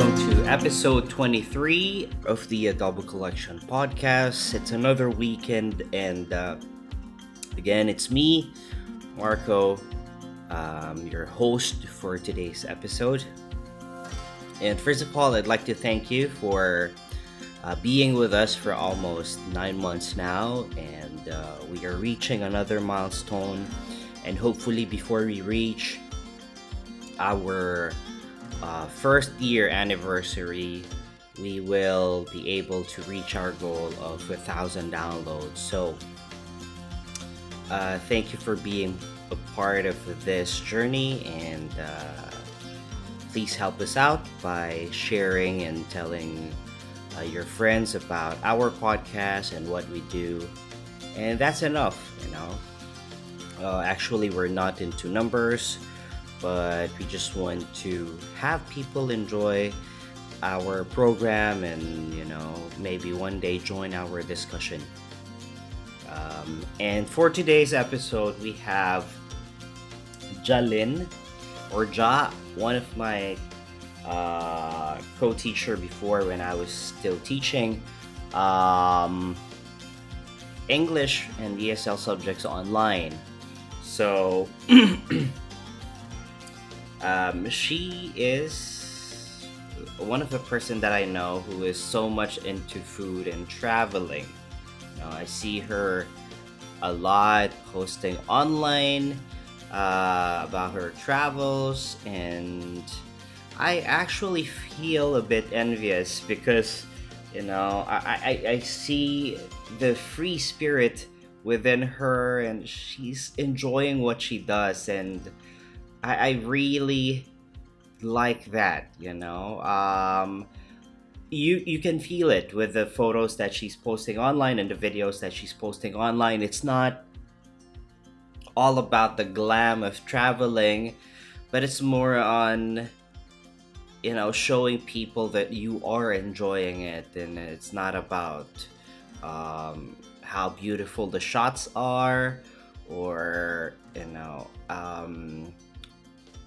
welcome to episode 23 of the Double Collection podcast. It's another weekend, and uh, again, it's me, Marco, um, your host for today's episode. And first of all, I'd like to thank you for uh, being with us for almost nine months now, and uh, we are reaching another milestone. And hopefully, before we reach our uh, first year anniversary, we will be able to reach our goal of a thousand downloads. So, uh, thank you for being a part of this journey, and uh, please help us out by sharing and telling uh, your friends about our podcast and what we do. And that's enough, you know. Uh, actually, we're not into numbers, but we just want to have people enjoy our program and, you know, maybe one day join our discussion. Um, and for today's episode, we have Jalin or Ja, one of my uh, co-teacher before when I was still teaching um, English and ESL subjects online. So um, she is one of the person that I know who is so much into food and traveling. You know, I see her a lot posting online uh, about her travels and I actually feel a bit envious because you know I, I, I see the free spirit within her and she's enjoying what she does and I, I really like that you know? Um you you can feel it with the photos that she's posting online and the videos that she's posting online. It's not all about the glam of traveling but it's more on you know showing people that you are enjoying it. And it's not about um, how beautiful the shots are or you know um,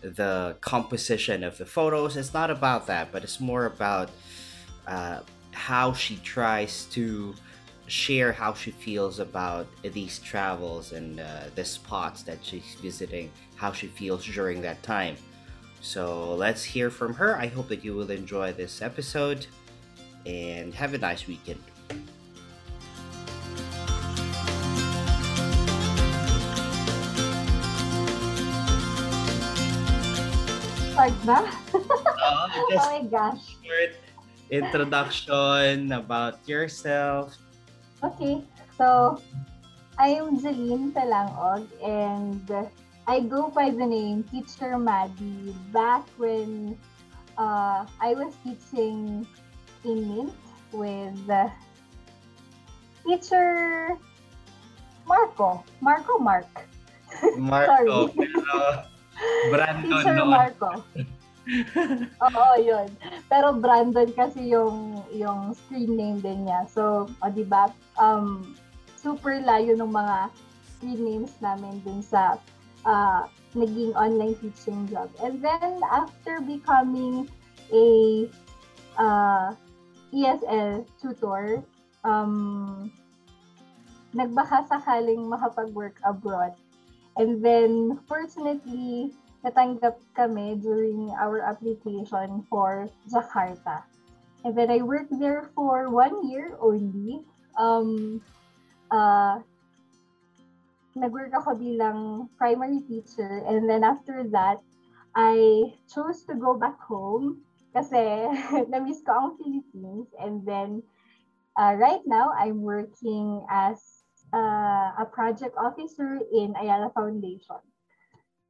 the composition of the photos it's not about that but it's more about uh, how she tries to share how she feels about these travels and uh, the spots that she's visiting how she feels during that time so let's hear from her. I hope that you will enjoy this episode and have a nice weekend. Start na? Uh, just oh my gosh. short introduction about yourself. Okay, so I am Jeline Talangog and I go by the name Teacher Maddie back when uh, I was teaching in Mint with uh, Teacher Marco. Marco Mark. Marco. Sorry. pero Brandon Teacher noon. Marco. Oo, yun. Pero Brandon kasi yung yung screen name din niya. So, o di ba? Um, super layo ng mga screen names namin dun sa uh, naging online teaching job. And then, after becoming a uh, ESL tutor, um, nagbaka sakaling makapag-work abroad. And then, fortunately, natanggap kami during our application for Jakarta. And then I worked there for one year only. Um, uh, nag-work ako bilang primary teacher and then after that, I chose to go back home kasi na-miss ko ang Philippines and then uh, right now I'm working as uh, a project officer in Ayala Foundation.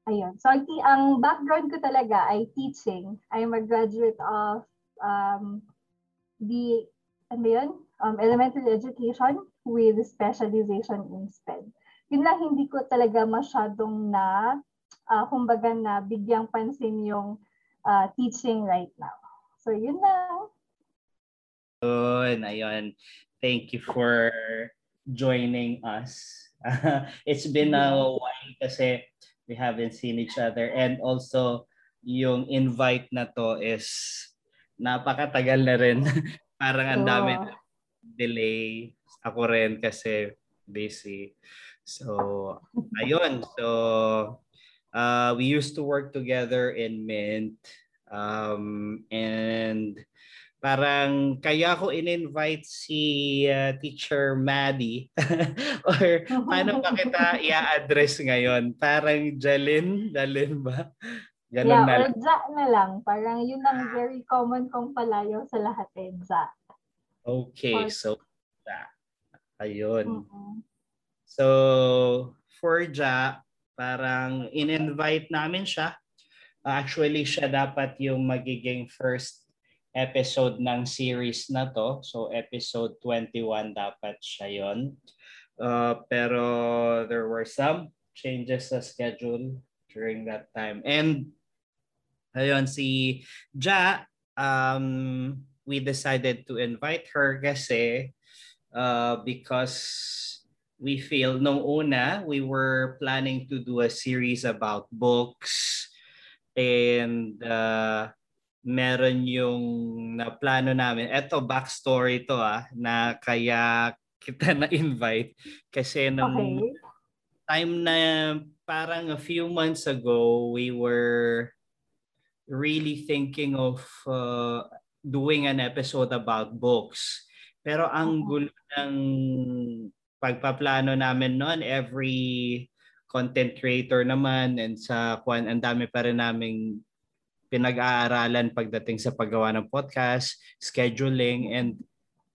Ayun. So ang, ang background ko talaga ay teaching. I'm a graduate of um, the ano yun? Um, elementary education with specialization in SPED yun lang hindi ko talaga masyadong na, uh, kumbaga na bigyang pansin yung uh, teaching right now. So, yun lang. Yun, ayun. Thank you for joining us. it's been a while kasi we haven't seen each other and also yung invite na to is napakatagal na rin. Parang ang dami oh. delay. Ako rin kasi busy. So, ayun. So, uh, we used to work together in Mint. Um, and parang kaya ko in-invite si uh, teacher Maddie or paano ba kita i-address ngayon? Parang Jalin, Jalin ba? Ganun yeah, na or Za na lang. Parang yun ang very common kong palayo sa lahat eh, Za. Okay, or, so Za. Ayun. Uh-huh. So, for Ja, parang in-invite namin siya. actually, siya dapat yung magiging first episode ng series na to. So episode 21 dapat siya yon. Uh, pero there were some changes sa schedule during that time. And ayun, si Ja, um, we decided to invite her kasi uh, because we feel nung una, we were planning to do a series about books and uh, meron yung na plano namin. Ito, backstory to ah, na kaya kita na-invite. Kasi nung okay. time na parang a few months ago, we were really thinking of uh, doing an episode about books. Pero ang gulo ng pagpaplano namin noon, every content creator naman and sa kwan, ang dami pa rin naming pinag-aaralan pagdating sa paggawa ng podcast, scheduling, and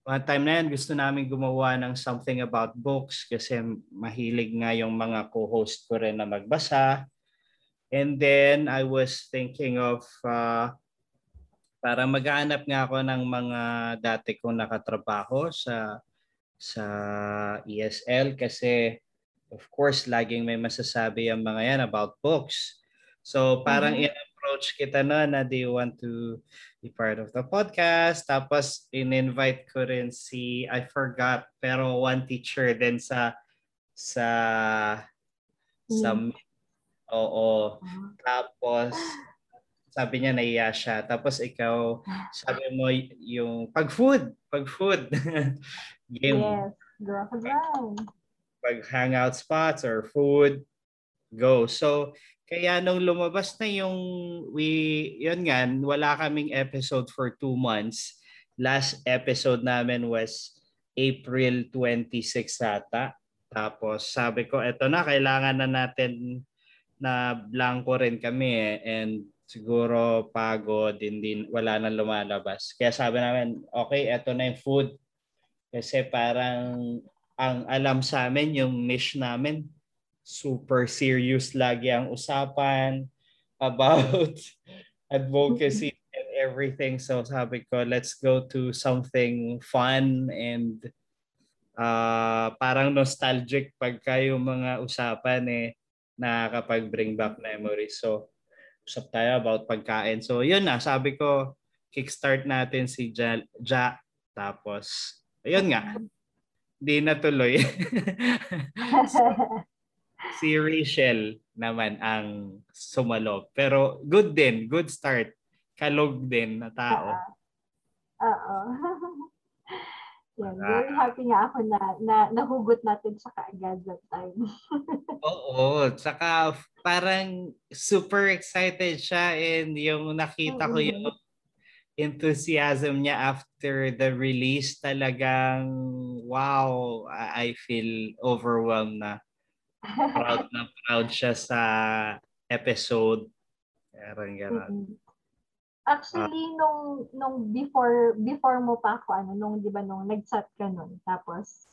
one time na yan, gusto namin gumawa ng something about books kasi mahilig nga yung mga co-host ko rin na magbasa. And then I was thinking of uh, para maghanap nga ako ng mga dati kong nakatrabaho sa sa ESL kasi of course laging may masasabi ang mga yan about books. So parang mm-hmm approach kita na na you want to be part of the podcast? Tapos in-invite ko rin si, I forgot, pero one teacher din sa, sa, sa, mm. oo. Tapos, sabi niya naiya siya. Tapos ikaw, sabi mo yung pag-food, pag-food. Game. Yes, go Pag hangout spots or food, go. So, kaya nung lumabas na yung we yun nga wala kaming episode for two months. Last episode namin was April 26 ata. Tapos sabi ko eto na kailangan na natin na blanco rin kami eh. and siguro pagod hindi wala nang lumalabas. Kaya sabi namin okay eto na yung food kasi parang ang alam sa amin yung niche namin super serious lagi ang usapan about advocacy and everything. So sabi ko, let's go to something fun and uh, parang nostalgic pagka yung mga usapan eh nakakapag-bring back memories. So usap tayo about pagkain. So yun na, sabi ko, kickstart natin si Ja. ja. Tapos, ayun nga, di natuloy. so, si Rachel naman ang sumalo. Pero good din, good start. Kalog din na tao. Oo. yeah, very happy nga ako na, na nahugot natin sa kaagad that time. Oo, saka parang super excited siya and yung nakita ko yung enthusiasm niya after the release talagang wow, I feel overwhelmed na proud na proud siya sa episode. Parang gano'n. Mm-hmm. Actually, uh, nung nung before before mo pa ako ano nung 'di ba nung nag-chat ka nun tapos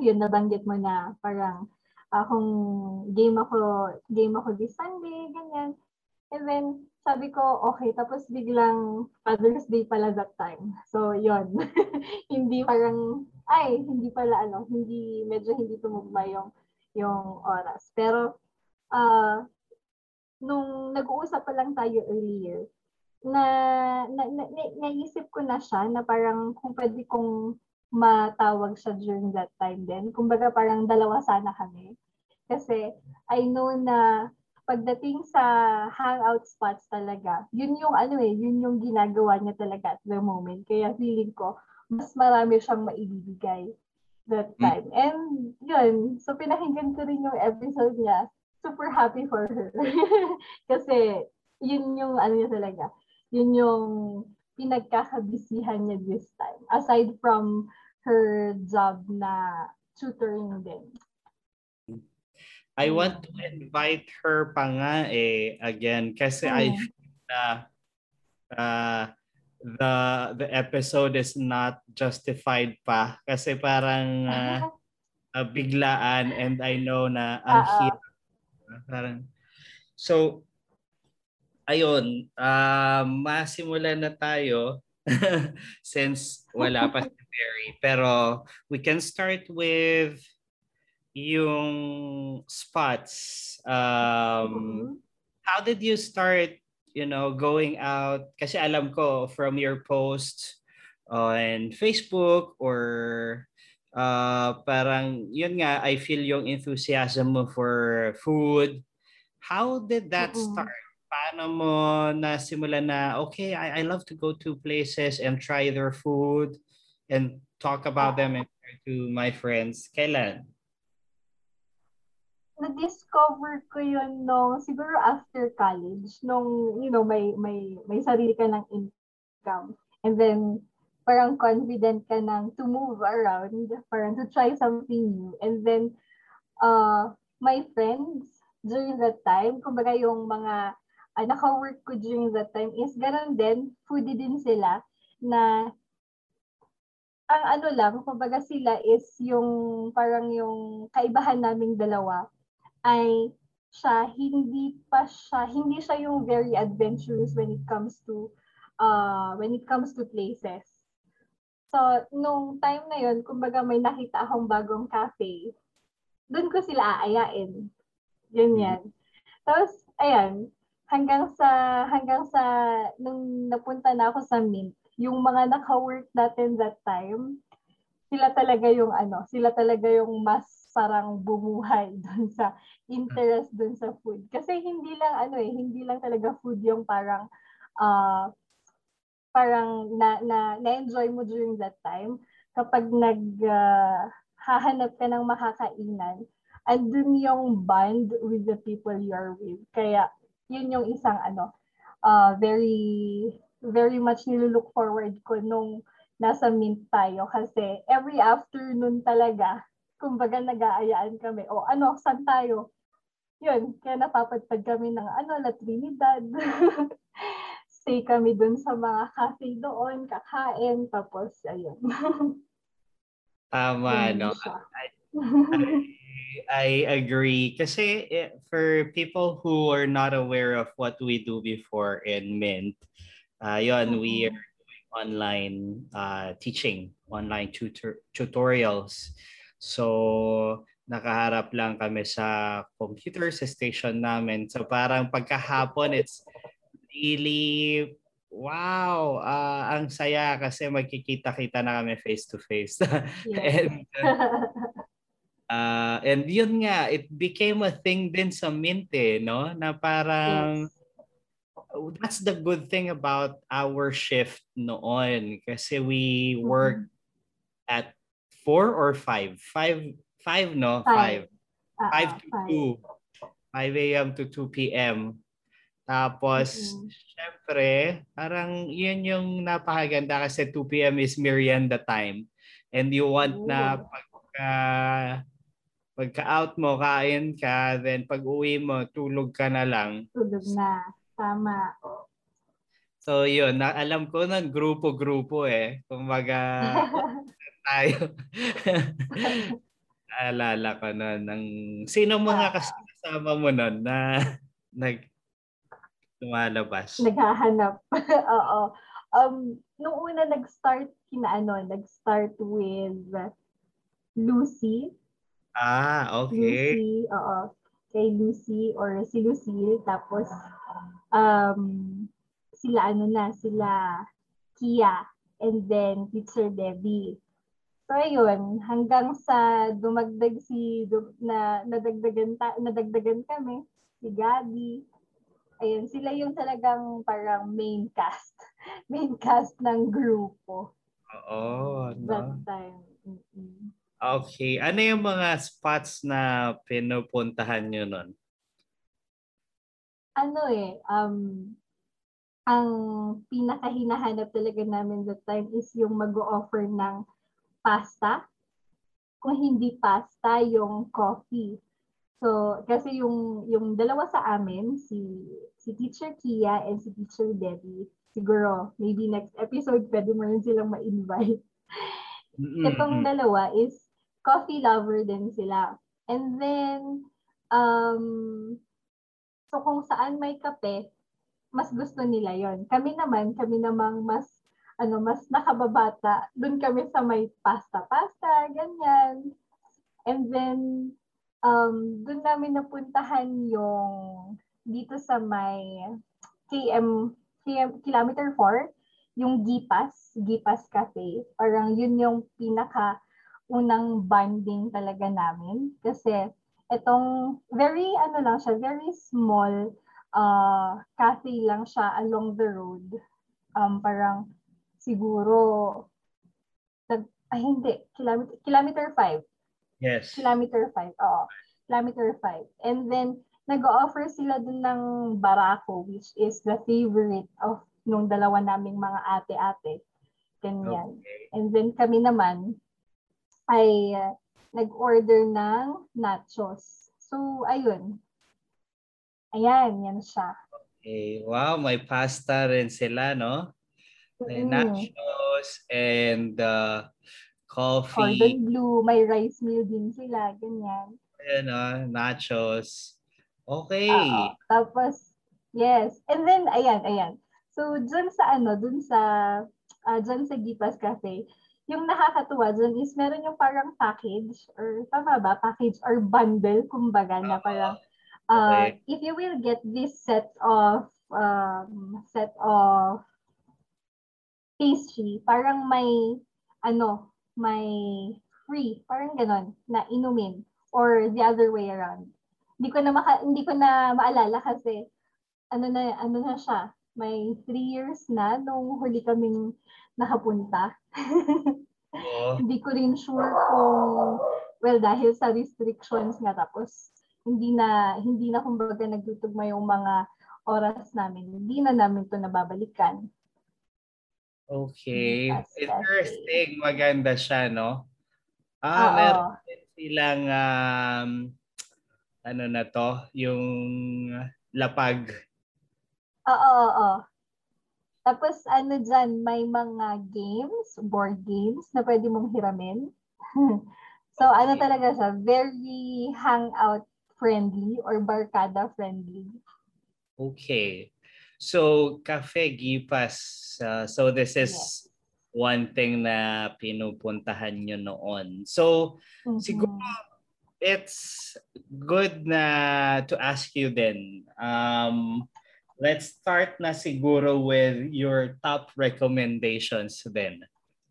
yun nabanggit mo na parang uh, kung game ako game ako this Sunday ganyan. And then sabi ko okay tapos biglang Father's Day pala that time. So yun. hindi parang ay hindi pala ano, hindi medyo hindi tumugma yung yung oras. Pero, uh, nung nag-uusap pa lang tayo earlier, na, na, na, na naisip ko na siya na parang kung pwede kong matawag siya during that time din. Kumbaga parang dalawa sana kami. Kasi I know na pagdating sa hangout spots talaga, yun yung ano eh, yun yung ginagawa niya talaga at the moment. Kaya feeling ko, mas marami siyang maibibigay that hmm. time. Mm. And yun, so pinakinggan ko rin yung episode niya. Super happy for her. Kasi yun yung ano niya talaga. Yun yung pinagkakabisihan niya this time. Aside from her job na tutoring din. I want to invite her pa nga eh again kasi oh. I feel na uh, the the episode is not justified pa kasi parang uh, uh, biglaan and I know na ang hirap. Parang so ayun, uh, masimulan na tayo since wala pa si Mary. Pero we can start with yung spots, um, mm-hmm. how did you start, you know, going out? Kasi alam ko from your posts on Facebook or uh, parang yun nga, I feel yung enthusiasm mo for food. How did that mm-hmm. start? Paano mo nasimulan na, okay, I, I love to go to places and try their food and talk about them and to my friends. Kailan? Na-discover ko yun nung siguro after college nung you know may may may sarili ka ng income. And then parang confident ka nang to move around parang to try something new. And then uh my friends during that time kumbaga yung mga uh, naka-work ko during that time is ganun din foodie din sila na ang ano lang, kumbaga sila is yung parang yung kaibahan naming dalawa ay siya hindi pa siya hindi siya yung very adventurous when it comes to uh when it comes to places. So nung time na yon, kumbaga may nakita akong bagong cafe. Doon ko sila aayain. Yun mm-hmm. yan. Tapos ayan, hanggang sa hanggang sa nung napunta na ako sa Mint, yung mga naka-work natin that time, sila talaga yung ano, sila talaga yung mas parang bumuhay doon sa interest doon sa food. Kasi hindi lang ano eh, hindi lang talaga food yung parang uh, parang na, na na-enjoy mo during that time kapag nag uh, hahanap ka ng makakainan andun yung bond with the people you are with. Kaya yun yung isang ano uh, very very much nilook forward ko nung nasa mint tayo kasi every afternoon talaga kumbaga nag-aayaan kami. O ano, saan tayo? Yun, kaya napapadpad kami ng ano, La Trinidad. Stay kami dun sa mga cafe doon, kakain, tapos ayun. Tama, no? I, I, agree. Kasi eh, for people who are not aware of what we do before in Mint, uh, yun, mm-hmm. we are online uh, teaching, online tutor- tutorials. So, nakaharap lang kami sa computer sa station namin. So, parang pagkahapon, it's really wow, uh, ang saya kasi magkikita-kita na kami face to face. and uh, and yun nga, it became a thing din sa Mint eh, no? Na parang yes. That's the good thing about our shift noon kasi we work mm-hmm. at 4 or 5? 5, 5 no? 5. 5 uh, to 2. 5 a.m. to 2 p.m. Tapos, mm-hmm. syempre, parang yun yung napakaganda kasi 2 p.m. is merienda time. And you want Ooh. na pagka, pagka-out mo, kain ka, then pag uwi mo, tulog ka na lang. Tulog na. Tama. So yun, na, alam ko nun, grupo-grupo eh. Kumbaga, tayo. Alala ko noon ng sino mga kasama mo noon na nag lumalabas. Naghahanap. Oo. Um nung una nag-start kina ano, nag-start with Lucy. Ah, okay. Lucy, oo. Kay Lucy or si Lucy tapos um sila ano na, sila Kia and then Teacher Debbie. So ayun, hanggang sa dumagdag si na nadagdagan ta, nadagdagan kami si Gabby. Ayun, sila yung talagang parang main cast. main cast ng grupo. Oo. That No? time. Mm-mm. Okay. Ano yung mga spots na pinupuntahan nyo nun? Ano eh, um, ang pinakahinahanap talaga namin that time is yung mag-offer ng pasta. Kung hindi pasta, yung coffee. So, kasi yung yung dalawa sa amin, si si Teacher Kia and si Teacher Debbie, siguro maybe next episode pwede mo rin silang ma-invite. Mm-mm. Itong dalawa is coffee lover din sila. And then, um, so kung saan may kape, mas gusto nila yon. Kami naman, kami namang mas, ano, mas nakababata. Doon kami sa may pasta-pasta, ganyan. And then, um, doon namin napuntahan yung dito sa may KM, KM kilometer 4, yung Gipas, Gipas Cafe. Parang yun yung pinaka unang bonding talaga namin. Kasi itong very, ano lang siya, very small uh, cafe lang siya along the road. Um, parang siguro, nag, ay hindi, kilometer, kilometer 5. Yes. Kilometer 5, oo. Kilometer 5. And then, nag-offer sila dun ng barako, which is the favorite of nung dalawa naming mga ate-ate. Ganyan. Okay. And then kami naman ay uh, nag-order ng nachos. So, ayun. Ayan, yan siya. Okay. Wow, may pasta rin sila, no? May Mm. nachos and uh, coffee. Cordon bleu, may rice meal din sila, ganyan. Ayan, ah, nachos. Okay. Oo. Tapos, yes. And then, ayan, ayan. So, dun sa ano, dun sa, uh, dun sa Gipas Cafe, yung nakakatuwa dun is meron yung parang package or tama ba? Package or bundle, kumbaga, na parang uh, Okay. if you will get this set of um, set of pastry, parang may ano, may free, parang ganon, na inumin or the other way around. Hindi ko na maka, hindi ko na maalala kasi ano na ano na siya, may three years na nung huli kaming nakapunta. Oo. hindi ko rin sure kung well dahil sa restrictions nga tapos hindi na hindi na kumbaga nagtutugma yung mga oras namin. Hindi na namin to nababalikan. Okay. Interesting. Maganda siya, no? Ah, Oo. meron silang um, ano na to, yung lapag. Oo, oo. Tapos ano dyan, may mga games, board games na pwede mong hiramin. so ano Okay. talaga siya, very hangout friendly or barkada friendly. Okay. So, Cafe Gipas. uh, so, this is Yes. one thing na pinupuntahan nyo noon. So, Mhm. Siguro, it's good na to ask you then. Um, let's start na siguro with your top recommendations then.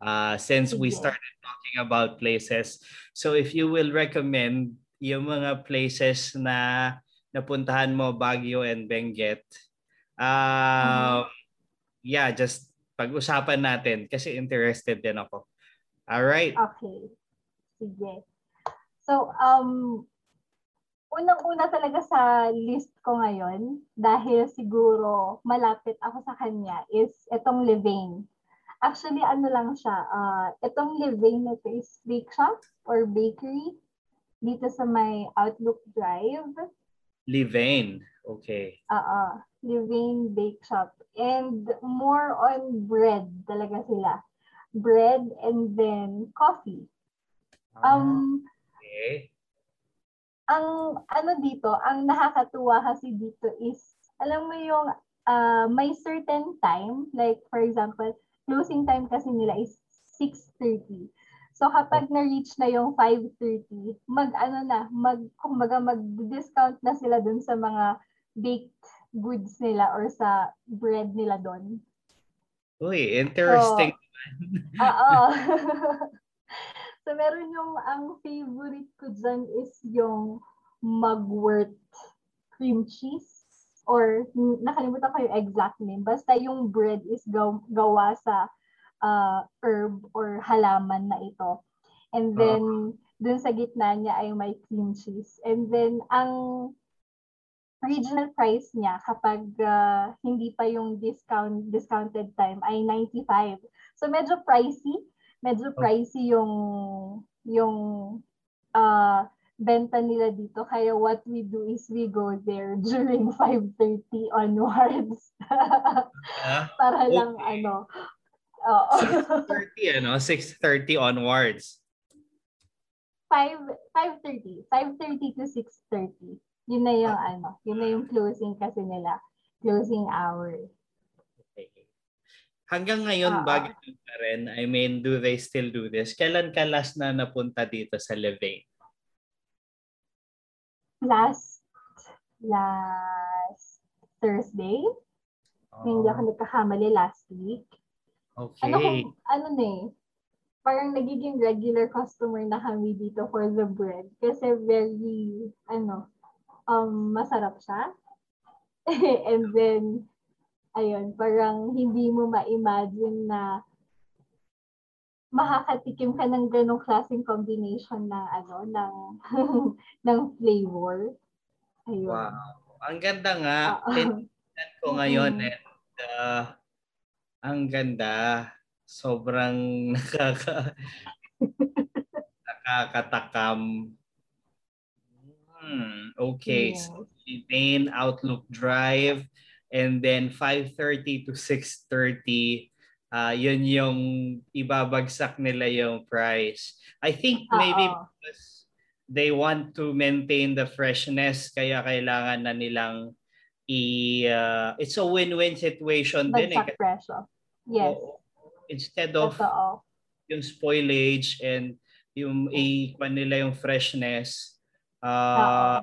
Uh, since we started talking about places. So if you will recommend yung mga places na napuntahan mo, Baguio and Benguet, um, yeah, just pag-usapan natin kasi interested din ako. All right. Okay. Sige. So, um, unang-una talaga sa list ko ngayon, dahil siguro malapit ako sa kanya, is itong Levain. Actually, ano lang siya, uh, itong Levain na ito is bake shop or bakery dito sa may Outlook Drive. Livain. Okay. Oo, Levain Bake Shop. And more on bread talaga sila. Bread and then coffee. Um, okay. Ang ano dito, ang nakakatuwa kasi dito is, alam mo yung uh, may certain time, like for example, closing time kasi nila is 6.30. So kapag na-reach na yung 5.30, mag ano na, mag, kumbaga mag-discount na sila dun sa mga baked goods nila or sa bread nila doon. Uy, interesting. Oo. so meron yung, ang favorite ko dyan is yung mugwort. cream cheese or nakalimutan ko yung exact name. Basta yung bread is gaw- gawa sa uh, herb or halaman na ito. And then, uh dun sa gitna niya ay may cream cheese. And then, ang original price niya kapag uh, hindi pa yung discount discounted time ay 95. So medyo pricey, medyo pricey yung yung uh, benta nila dito. Kaya what we do is we go there during 5:30 onwards. uh, Para okay. lang ano. Uh, 6:30 ano, 6:30 onwards. 5, 5.30. 5.30 to 6.30. Yun na yung ano, yun na yung closing kasi nila. Closing hour. Hanggang ngayon, uh, bago pa rin, I mean, do they still do this? Kailan ka last na napunta dito sa Levane? Last, last Thursday. Oh. Hindi ako nagkakamali last week. Okay. Ano, kung, ano na eh, parang nagiging regular customer na kami dito for the bread kasi very ano um masarap siya. And then ayun, parang hindi mo ma-imagine na makakatikim ka ng ganong klaseng combination ng ano ng ng flavor. Ayun. Wow. Ang ganda nga. Uh, ko ngayon mm-hmm. and uh, ang ganda sobrang nakaka nakakatakam. Hmm, okay. Yeah. So, main Outlook Drive and then 5.30 to 6.30 uh, yun yung ibabagsak nila yung price. I think maybe Uh-oh. because they want to maintain the freshness kaya kailangan na nilang i uh, it's a win-win situation Bagsak din eh. Presyo. Yes. Oo instead of Totoo. yung spoilage and yung i nila yung freshness uh,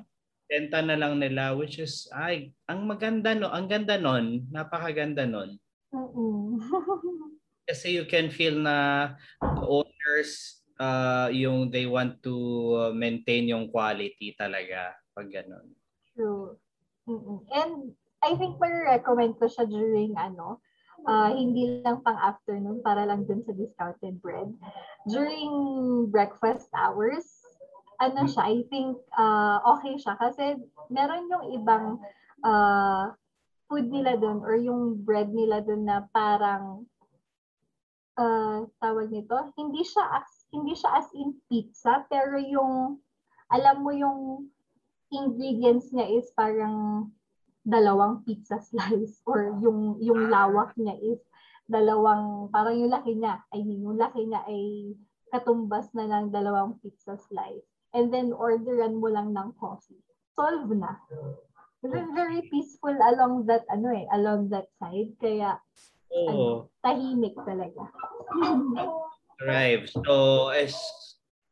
benta na lang nila which is ay ang maganda no ang ganda nun napakaganda nun kasi you can feel na the owners uh, yung they want to uh, maintain yung quality talaga pag ganun true Mm-mm. and I think ma-recommend ko siya during ano uh, hindi lang pang afternoon para lang dun sa discounted bread. During breakfast hours, ano siya, I think uh, okay siya. Kasi meron yung ibang uh, food nila dun or yung bread nila dun na parang uh, tawag nito, hindi siya as hindi siya as in pizza pero yung alam mo yung ingredients niya is parang dalawang pizza slice or yung yung lawak niya is dalawang parang yung laki niya I mean yung laki niya ay katumbas na ng dalawang pizza slice and then orderan mo lang ng coffee solve na very peaceful along that ano eh along that side kaya oh. ano, tahimik talaga right so as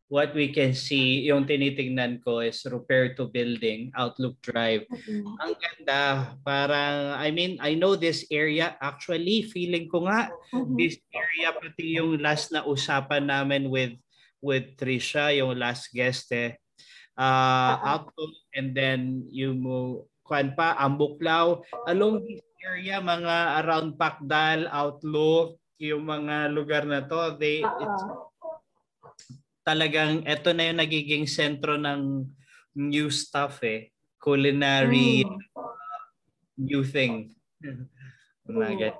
what we can see, yung tinitingnan ko is Ruperto Building, Outlook Drive. Mm-hmm. Ang ganda. Parang, I mean, I know this area. Actually, feeling ko nga, mm-hmm. this area, pati yung last na usapan namin with with Trisha, yung last guest eh. Uh, Outlook and then yung kuan pa, Ambuklaw. Along this area, mga around Pakdal, Outlook, yung mga lugar na to, they, uh-uh. it's talagang ito na yung nagiging sentro ng new stuff eh. Culinary mm. new thing. Mga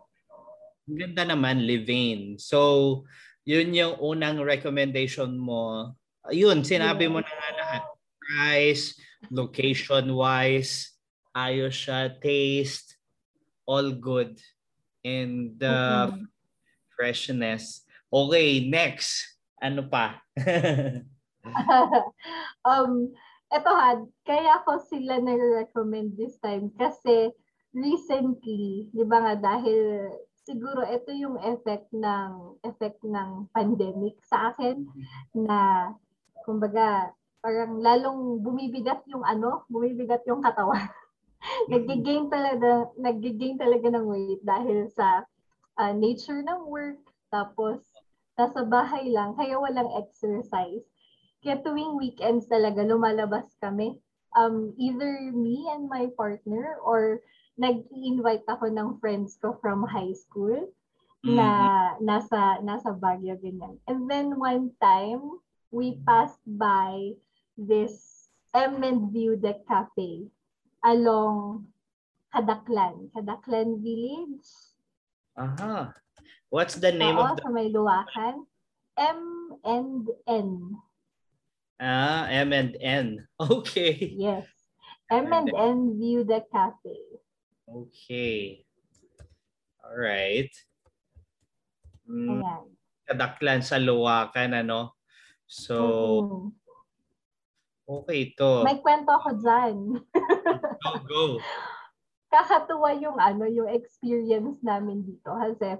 Ang ganda naman, Levane. So, yun yung unang recommendation mo. Yun, sinabi mo na nga lahat. Price, location-wise, ayos siya, taste, all good. And uh, mm-hmm. freshness. Okay, next ano pa? um, eto ha, kaya ko sila nare-recommend this time kasi recently, di ba nga dahil siguro ito yung effect ng effect ng pandemic sa akin na kumbaga parang lalong bumibigat yung ano, bumibigat yung katawan. naggi-gain talaga, naggi-gain talaga ng weight dahil sa uh, nature ng work, tapos nasa bahay lang, kaya walang exercise. Kaya tuwing weekends talaga, lumalabas kami. um, either me and my partner or nag-invite ako ng friends ko from high school mm-hmm. na nasa nasa Baguio ganyan. And then one time we passed by this M and View Deck Cafe along Kadaklan, Kadaklan Village. Aha. What's the name Oo, of the... sa may Luwakan. M and N. Ah, M and N. Okay. Yes. M and N View the Cafe. Okay. All right. Mm, Ayan. Kadaklan sa Luwakan, ano? So, mm-hmm. okay to. May kwento ako dyan. go, go. Kakatuwa yung ano, yung experience namin dito. Kasi,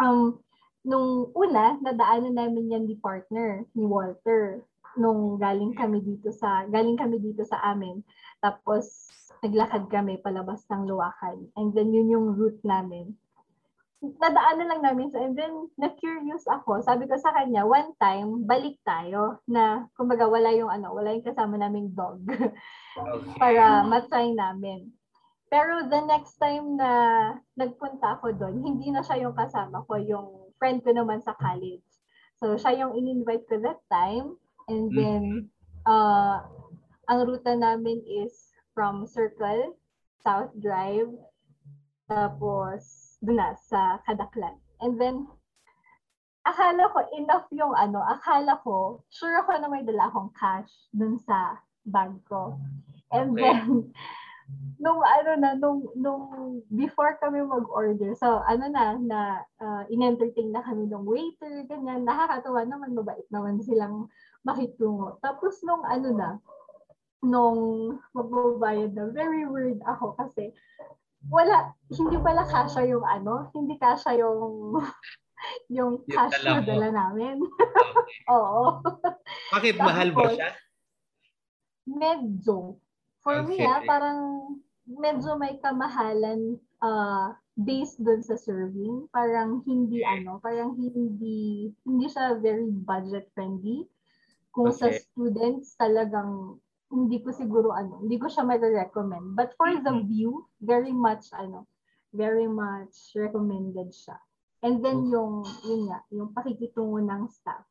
um, nung una, nadaanan namin yan ni partner, ni Walter nung galing kami dito sa galing kami dito sa amin. Tapos naglakad kami palabas ng Luwakan. And then yun yung route namin. Nadaanan lang namin sa and then na-curious ako. Sabi ko sa kanya, one time, balik tayo na kumbaga wala yung ano, wala yung kasama naming dog. Okay. para matry namin. Pero the next time na nagpunta ako doon, hindi na siya yung kasama ko, yung friend ko naman sa college. So, siya yung in-invite ko that time. And mm-hmm. then, uh, ang ruta namin is from Circle, South Drive, tapos doon na, sa Kadaklan. And then, akala ko enough yung ano, akala ko, sure ako na may dala akong cash dun sa bag ko. And okay. then, nung ano na, nung, nung before kami mag-order, so ano na, na uh, in-entertain na kami ng waiter, ganyan, nakakatawa naman, mabait naman silang makitungo. Tapos nung ano na, nung magbabayad na, very weird ako kasi wala, hindi pala kasha yung ano, hindi kasha yung yung cash na dala namin. Oo. Bakit Tapos, mahal ba siya? Medyo. For okay. me, ah, parang medyo may kamahalan uh, based dun sa serving. Parang hindi ano, parang hindi hindi siya very budget friendly. Kung okay. sa students, talagang hindi ko siguro ano, hindi ko siya ma-recommend. But for mm-hmm. the view, very much ano, very much recommended siya. And then okay. yung yun nga, yung pakikitungo ng staff.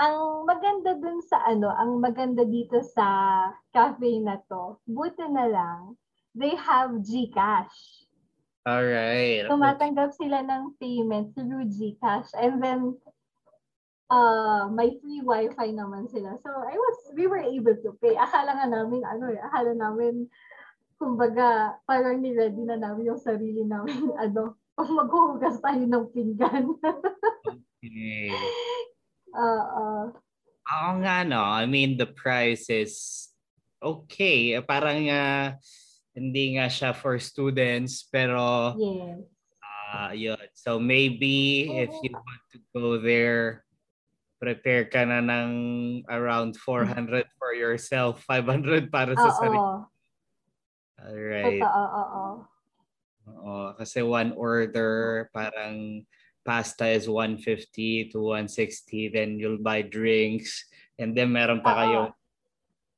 Ang maganda dun sa ano, ang maganda dito sa cafe na to, buti na lang, they have GCash. Alright. Tumatanggap sila ng payment through GCash. And then, uh, may free wifi naman sila. So, I was, we were able to pay. Akala nga namin, ano eh, akala namin, kumbaga, parang ni-ready na namin yung sarili namin, ano, maghuhugas tayo ng pinggan. okay. Uh, uh, Oo nga, no. I mean, the price is okay. Parang uh, hindi nga siya for students, pero yes. Uh, yun. So maybe if you want to go there, prepare ka na ng around 400 for yourself, 500 para sa sarili. Alright. Oo, oo, oo. kasi one order, parang pasta is 150 to 160, then you'll buy drinks, and then meron pa kayo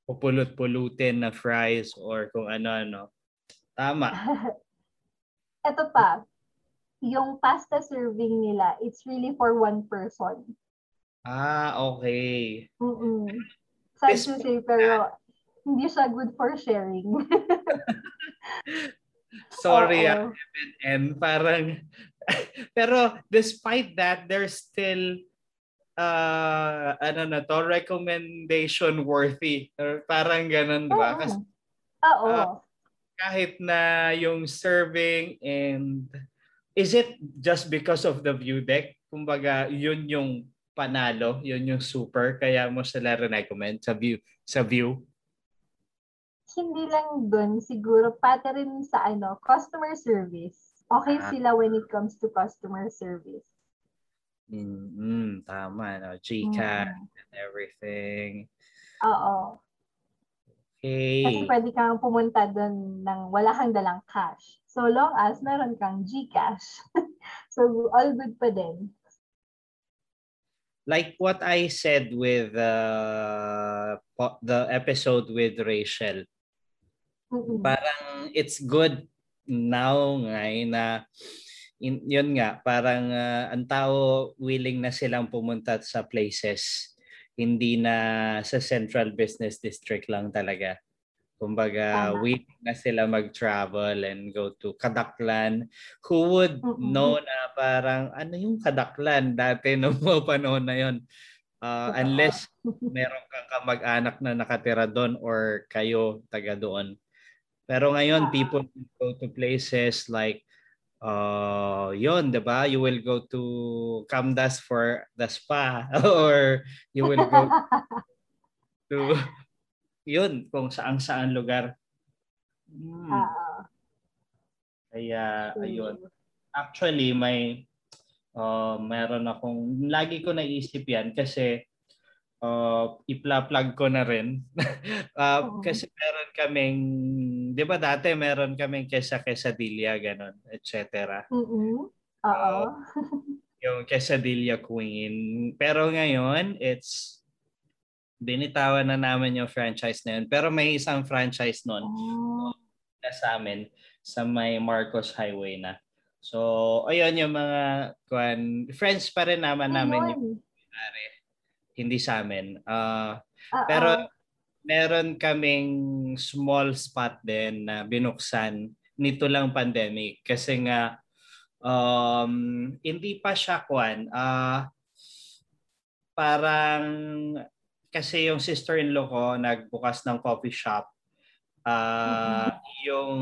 pupulot-pulutin na fries or kung ano-ano. Tama. Ito pa, yung pasta serving nila, it's really for one person. Ah, okay. Mm-mm. Sad to say, pero hindi siya good for sharing. Sorry, uh, and parang pero despite that, there's still uh, ano na to, recommendation worthy. Or parang ganun, di ba? Kasi, Oo. Uh, kahit na yung serving and is it just because of the view deck? Kumbaga, yun yung panalo, yun yung super, kaya mo sila recommend sa view, sa view? Hindi lang dun, siguro pati rin sa ano, customer service. Okay ah. sila when it comes to customer service. Mm-hmm, tama, no? Gcash mm. and everything. Oo. Okay. Kasi pwede kang pumunta doon ng wala kang dalang cash. So long as meron kang Gcash. so all good pa din. Like what I said with uh, the episode with Rachel. Mm-hmm. Parang it's good now ngay na in, yun nga parang uh, ang tao willing na silang pumunta sa places hindi na sa central business district lang talaga Kumbaga, Tama. waiting na sila mag-travel and go to Kadaklan. Who would mm-hmm. know na parang, ano yung Kadaklan dati no mga panahon na yon uh, Unless meron kang kamag-anak na nakatira doon or kayo taga doon. Pero ngayon, people go to places like uh yon 'di ba you will go to Camdas for the spa or you will go to yun, kung saan saan lugar. Hmm. Uh, Kaya, ayun. Actually, may uh, meron akong, lagi ko naisip yan kasi uh, ipla-plug ko na rin. uh, uh Kasi meron kaming, di ba dati meron kaming kesa quesadilla, ganun, etc. Mm-hmm. Oo. Uh, yung quesadilla queen. Pero ngayon, it's binitawan na namin yung franchise na yun. Pero may isang franchise nun oh. na sa amin sa may Marcos Highway na. So, ayun yung mga kwan, friends pa rin naman ayun. namin yung pare, hindi sa amin. Uh, pero meron kaming small spot din na binuksan nito lang pandemic kasi nga um, hindi pa siya kwan uh, parang kasi yung sister-in-law ko nagbukas ng coffee shop. Uh, mm-hmm. Yung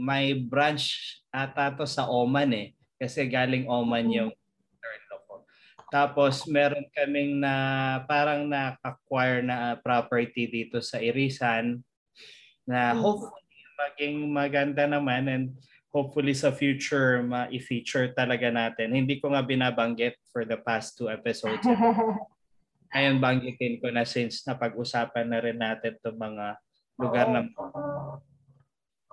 may branch ata to sa Oman eh. Kasi galing Oman mm-hmm. yung sister-in-law ko. Tapos meron kaming na parang na-acquire na property dito sa Irisan na mm-hmm. hopefully maging maganda naman and hopefully sa future ma-feature talaga natin. Hindi ko nga binabanggit for the past two episodes. Ngayon banggitin ko na since napag-usapan na rin natin itong mga lugar na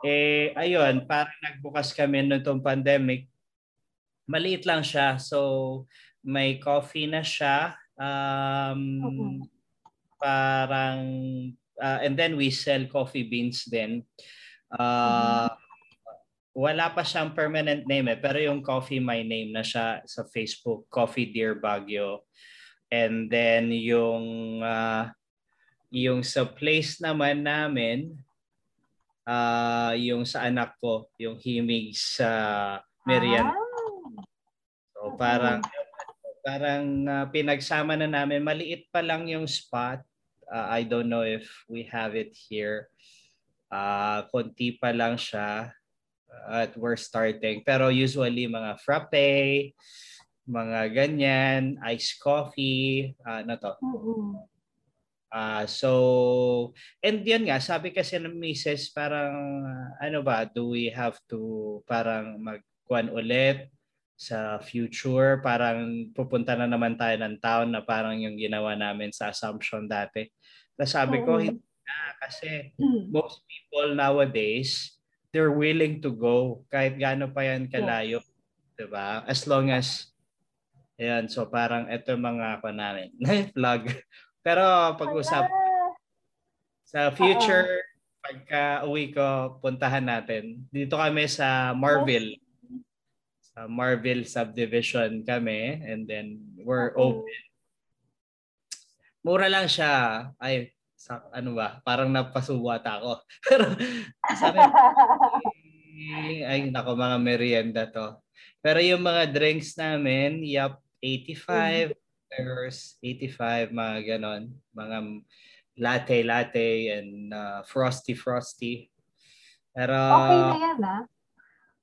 eh ayun, parang nagbukas kami nitong pandemic. Maliit lang siya. So may coffee na siya. Um, parang uh, and then we sell coffee beans then. Uh, wala pa siyang permanent name eh, pero yung coffee my name na siya sa Facebook, Coffee Dear Baguio. And then yung uh, yung sa place naman namin uh, yung sa anak ko, yung himig sa Merian. Ah. So parang parang uh, pinagsama na namin maliit pa lang yung spot. Uh, I don't know if we have it here. Uh, konti pa lang siya at we're starting. Pero usually mga frappe, mga ganyan, iced coffee, uh, ano to. Uh, so, and yun nga, sabi kasi ng misis, parang, ano ba, do we have to parang magkuhan ulit sa future? Parang pupunta na naman tayo ng town na parang yung ginawa namin sa Assumption dati. Tapos sabi ko, hindi na, kasi mm. most people nowadays, they're willing to go kahit gaano pa yan kalayo. Yeah. Diba? As long as Ayan, so parang ito mga ako namin. vlog. Pero pag-usap sa future, Uh-oh. pagka uwi ko, puntahan natin. Dito kami sa Marville. Sa Marville subdivision kami and then we're open. Mura lang siya. Ay, sa, ano ba? Parang napasuwat ako. Pero sabi, ay nako mga merienda to. Pero yung mga drinks namin, yap, 85 pears, 85 mga ganon, mga latte latte and uh, frosty frosty. Pero Okay na yan ah.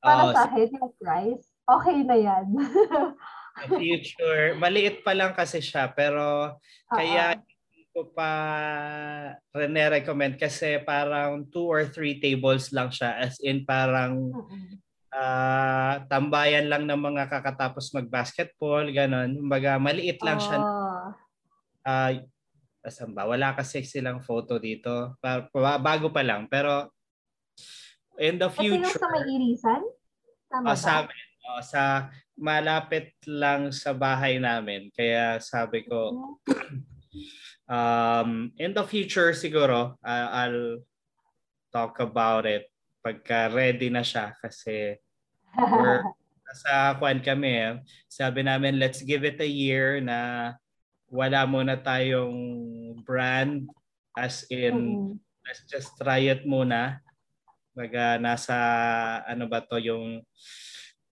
Para uh, sa akin yung price, okay na yan. future, maliit pa lang kasi siya pero uh-huh. kaya ko pa rene-recommend kasi parang two or three tables lang siya as in parang uh-huh uh, tambayan lang ng mga kakatapos mag-basketball, ganun. Kumbaga, maliit lang oh. siya. Uh, asan ba? Wala kasi silang photo dito. Bago pa lang. Pero in the future... Kasi yung sa may irisan? Tama uh, Sa amin, Uh, sa malapit lang sa bahay namin. Kaya sabi ko, um, in the future siguro, uh, I'll talk about it pagka ready na siya kasi we're nasa kwan kami. Eh. Sabi namin, let's give it a year na wala muna tayong brand as in mm-hmm. let's just try it muna. Baga nasa ano ba to yung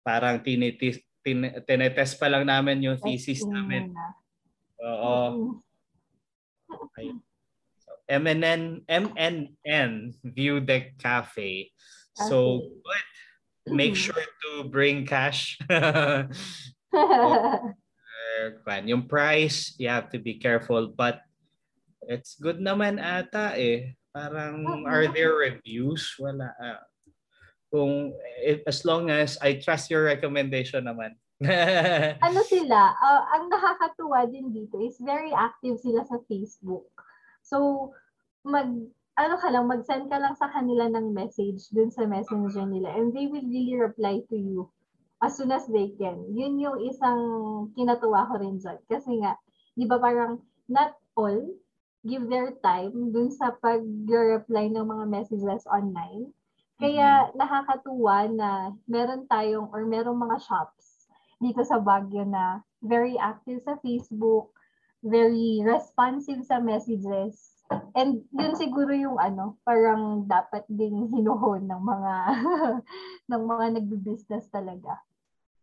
parang tinitis, tin, tinetest pa lang namin yung thesis namin. Oo. Mm-hmm. MNN, MNN View Deck Cafe. So, but make sure to bring cash. yung price, you have to be careful. But it's good naman ata eh. Parang, are there reviews? Wala. Uh, kung, if, as long as I trust your recommendation naman. ano sila, uh, ang nakakatuwa din dito is very active sila sa Facebook. So, mag, ano ka lang, mag-send ka lang sa kanila ng message dun sa messenger nila and they will really reply to you as soon as they can. Yun yung isang kinatuwa ko rin dyan. Kasi nga, di ba parang not all give their time dun sa pag-reply ng mga messages online. Kaya mm-hmm. nakakatuwa na meron tayong or merong mga shops dito sa Baguio na very active sa Facebook, very responsive sa messages. And yun siguro yung ano, parang dapat ding hinuhon ng mga ng mga nagbi-business talaga.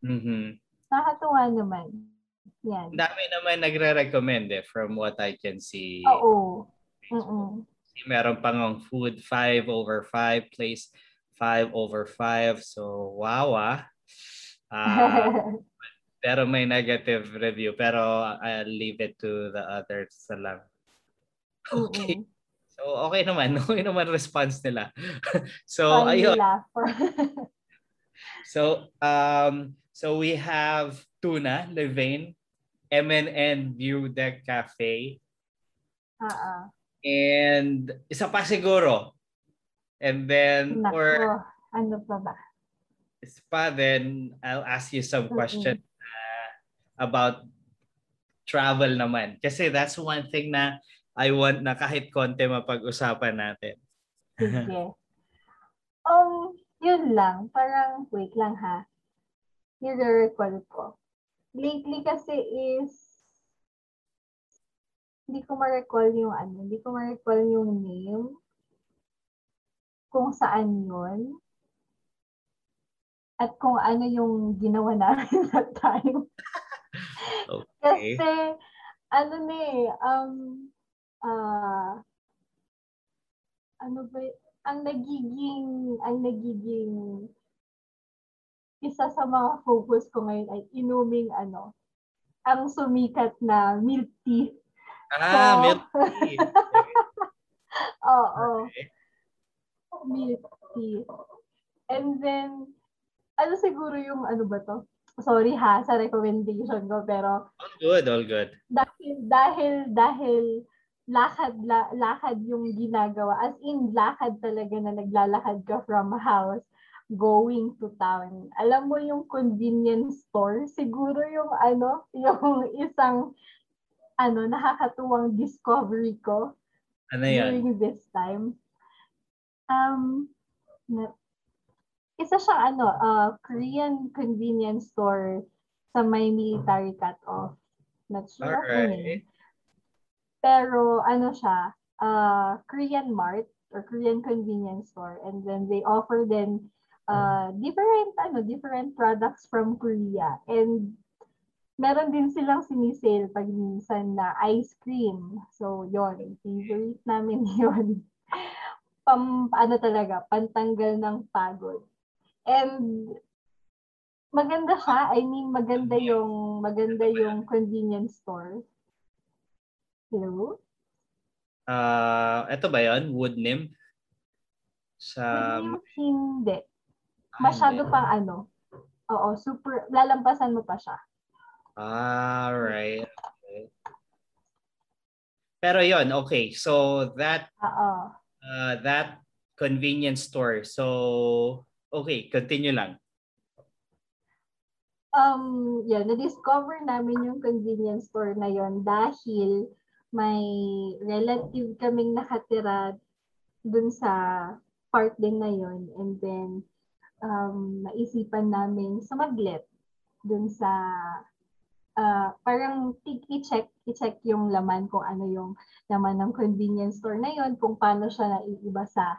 Mhm. Nakakatuwa naman. Yan. Dami naman nagre-recommend eh from what I can see. Oo. Mm Meron pang food 5 over 5 place 5 over 5. So wow ah. Uh, pero may negative review pero I'll leave it to the others sa lang. Okay. So okay naman, okay naman response nila. so ayun. so um so we have Tuna, Levain, MNN View Deck Cafe. Uh-uh. And isa pa siguro. And then Nako, or ano pa ba? Isa pa then I'll ask you some question uh, about travel naman. Kasi that's one thing na I want na kahit konti mapag-usapan natin. Sige. um, yun lang. Parang, wait lang ha. Nire-recall ko lately kasi is hindi ko ma-recall yung ano, hindi ko ma-recall yung name kung saan yun at kung ano yung ginawa namin that time. Okay. Kasi ano na eh, um, uh, ano ba, ang nagiging, ang nagiging isa sa mga focus ko ngayon ay inuming ano, ang sumikat na milk tea. Ah, so, milk tea. Oo. Okay. Milk tea. And then, ano siguro yung ano ba to? Sorry ha sa recommendation ko pero all good, all good. Dahil dahil dahil lakad la, lakad yung ginagawa as in lakad talaga na naglalakad ka from house going to town. Alam mo yung convenience store, siguro yung ano, yung isang ano, nakakatuwang discovery ko ano yan? during this time. Um, na, isa siya ano, uh, Korean convenience store sa may military cut-off. Not sure Alright. Pero ano siya, uh, Korean Mart or Korean convenience store and then they offer then uh, different ano different products from Korea and meron din silang sinisale pag minsan na ice cream. So, yon favorite namin yon Pam, ano talaga, pantanggal ng pagod. And, maganda siya. I mean, maganda yung, maganda yung convenience store. Hello? Uh, ito ba yon Wood nymph? Sa... Hindi. Masyado pang ano. Oo, super, lalampasan mo pa siya. Ah, right. Okay. Pero yon okay. So that Oo. Uh, that convenience store. So okay, continue lang. um, yan, na-discover namin yung convenience store na yon dahil may relative kaming nakatira dun sa part din na yon and then um, naisipan namin sumaglit dun sa uh, parang i-check i-check yung laman kung ano yung laman ng convenience store na yon kung paano siya naiiba sa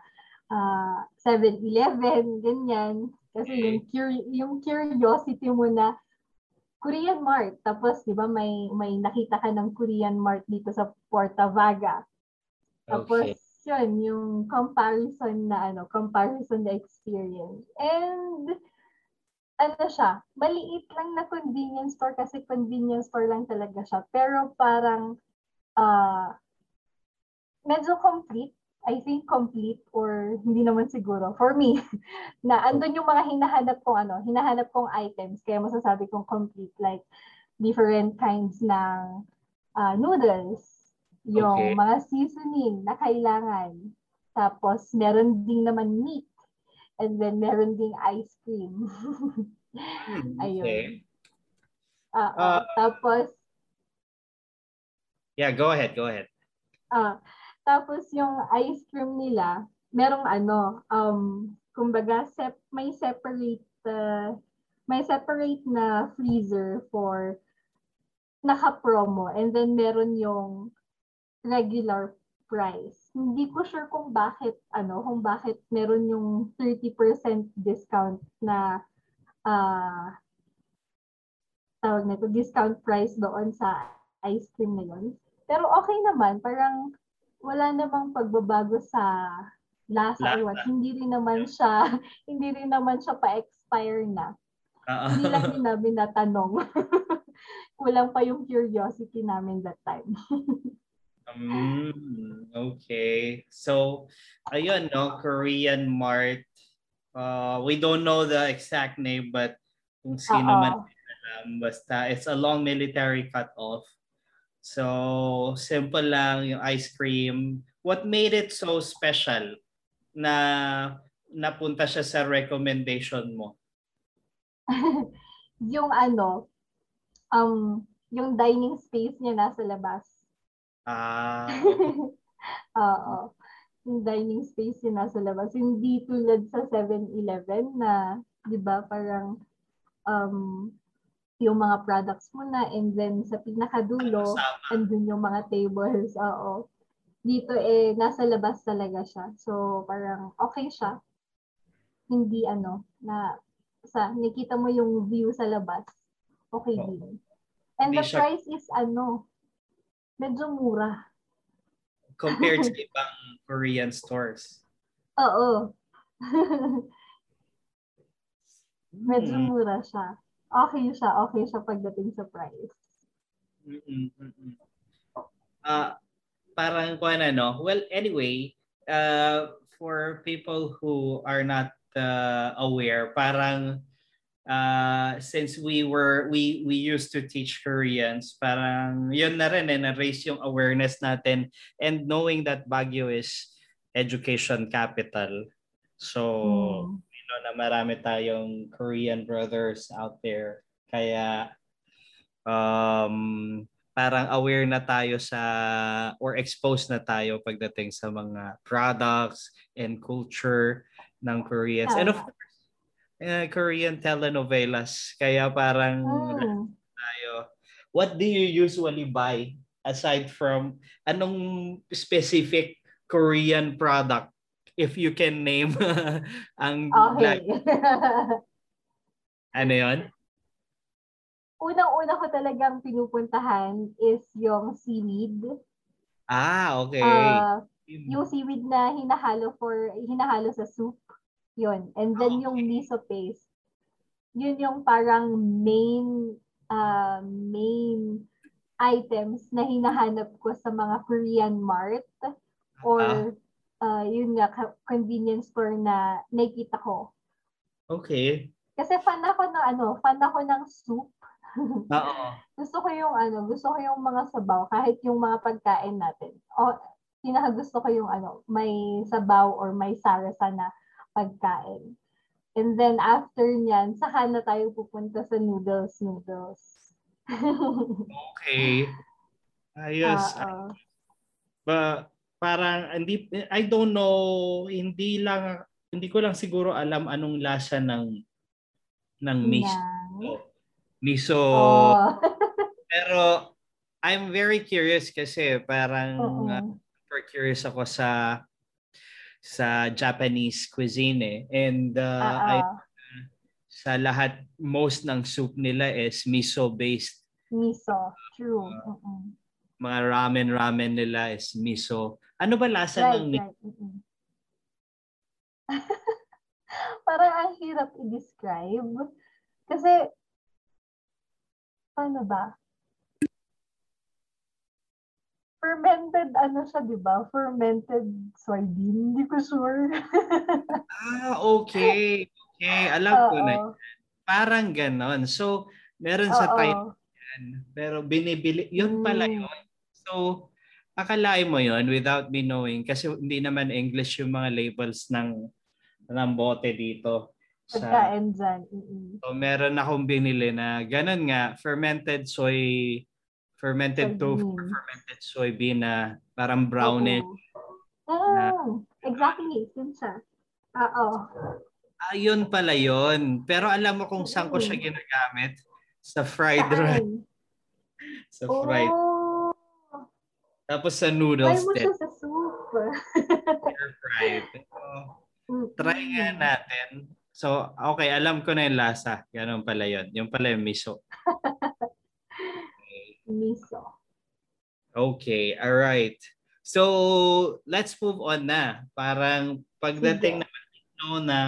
uh, 7-Eleven ganyan kasi yung cur- yung curiosity mo na Korean Mart tapos 'di ba may may nakita ka ng Korean Mart dito sa Porta Vaga tapos okay yun, yung comparison na ano, comparison na experience. And ano siya, maliit lang na convenience store kasi convenience store lang talaga siya. Pero parang uh, medyo complete. I think complete or hindi naman siguro for me na andun yung mga hinahanap kong ano, hinahanap kong items kaya masasabi kong complete like different kinds ng uh, noodles, yung okay. mga seasoning na kailangan. Tapos, meron din naman meat. And then, meron ding ice cream. hmm, Ayun. Okay. Uh, uh, tapos, Yeah, go ahead, go ahead. Uh, tapos, yung ice cream nila, merong ano, um, kumbaga, sep may separate, uh, may separate na freezer for naka-promo. And then, meron yung regular price. Hindi ko sure kung bakit ano, kung bakit meron yung 30% discount na uh, tawag nito, discount price doon sa ice cream na yun. Pero okay naman, parang wala namang pagbabago sa lasa or what. Hindi rin naman siya, hindi rin naman siya pa-expire na. Uh-oh. Hindi lang din namin natanong. Kulang pa yung curiosity namin that time. Um, okay. So, ayun, no? Korean Mart. Uh, we don't know the exact name, but kung sino Uh-oh. man alam, basta it's a long military cut-off. So, simple lang yung ice cream. What made it so special na napunta siya sa recommendation mo? yung ano, um, yung dining space niya nasa labas. Ah. Oo. Yung dining space yun nasa labas. Hindi tulad sa 7-Eleven na, di ba, parang um, yung mga products mo na and then sa pinakadulo, andun yung mga tables. Oo. Dito eh, nasa labas talaga siya. So, parang okay siya. Hindi ano, na sa nakita mo yung view sa labas, okay oh. din. And Hindi the siya... price is ano, medyo mura. Compared sa ibang Korean stores. Oo. medyo mm. mura siya. Okay siya, okay siya pagdating sa price. Mm-mm. Uh, parang kung ano, well, anyway, uh, for people who are not uh, aware, parang uh, since we were we we used to teach Koreans, parang yun na rin eh, na-raise yung awareness natin and knowing that Baguio is education capital. So, mm. Know na marami tayong Korean brothers out there. Kaya um parang aware na tayo sa or exposed na tayo pagdating sa mga products and culture ng Koreans. And of course, uh, Korean telenovelas. Kaya parang oh. tayo. What do you usually buy aside from anong specific Korean product if you can name ang okay. ano yon? Unang-una ko talagang pinupuntahan is yung seaweed. Ah, okay. Uh, yung seaweed na hinahalo for hinahalo sa soup. Yun. And then okay. yung miso paste, yun yung parang main uh, main items na hinahanap ko sa mga Korean mart or uh, yun nga convenience store na nakita ko. Okay. Kasi fan ako ng ano, fan ako ng soup. Oo. gusto ko yung ano, gusto ko yung mga sabaw kahit yung mga pagkain natin. O pinaka gusto ko yung ano, may sabaw or may sarasa na pagkain. And then after niyan, saka na tayo pupunta sa noodles, noodles. okay. Ayos. Uh, uh, ba parang hindi I don't know, hindi lang hindi ko lang siguro alam anong lasa ng ng miso. Yeah. Miso. Oh. pero I'm very curious kasi parang uh, super curious ako sa sa Japanese cuisine eh. And uh, I, sa lahat, most ng soup nila is miso-based. Miso, true. Uh, mga ramen-ramen nila is miso. Ano ba lasa right, ng? Right. Parang ang hirap i-describe. Kasi, paano ba? fermented ano siya, di ba? Fermented soybean. Hindi ko sure. ah, okay. Okay, alam ko na. Parang ganon. So, meron sa Thailand pero binibili, yun pala mm. yun. So, akalain mo yun without me knowing kasi hindi naman English yung mga labels ng ng bote dito. Sa, Pagkain dyan. Mm-hmm. So, meron akong binili na ganun nga, fermented soy fermented tofu or fermented soybean na parang brownish. Oh, na, exactly. Yun siya. Oo. Ayun pala yun. Pero alam mo kung saan ko siya ginagamit? Sa fried rice. sa fried. Oh. Tapos sa noodles din. Try mo sa soup. fried. So, try nga natin. So, okay, alam ko na yung lasa. Ganun pala yun. Yung pala yung miso. miso. Okay, all right. So, let's move on na. Parang pagdating naman no, na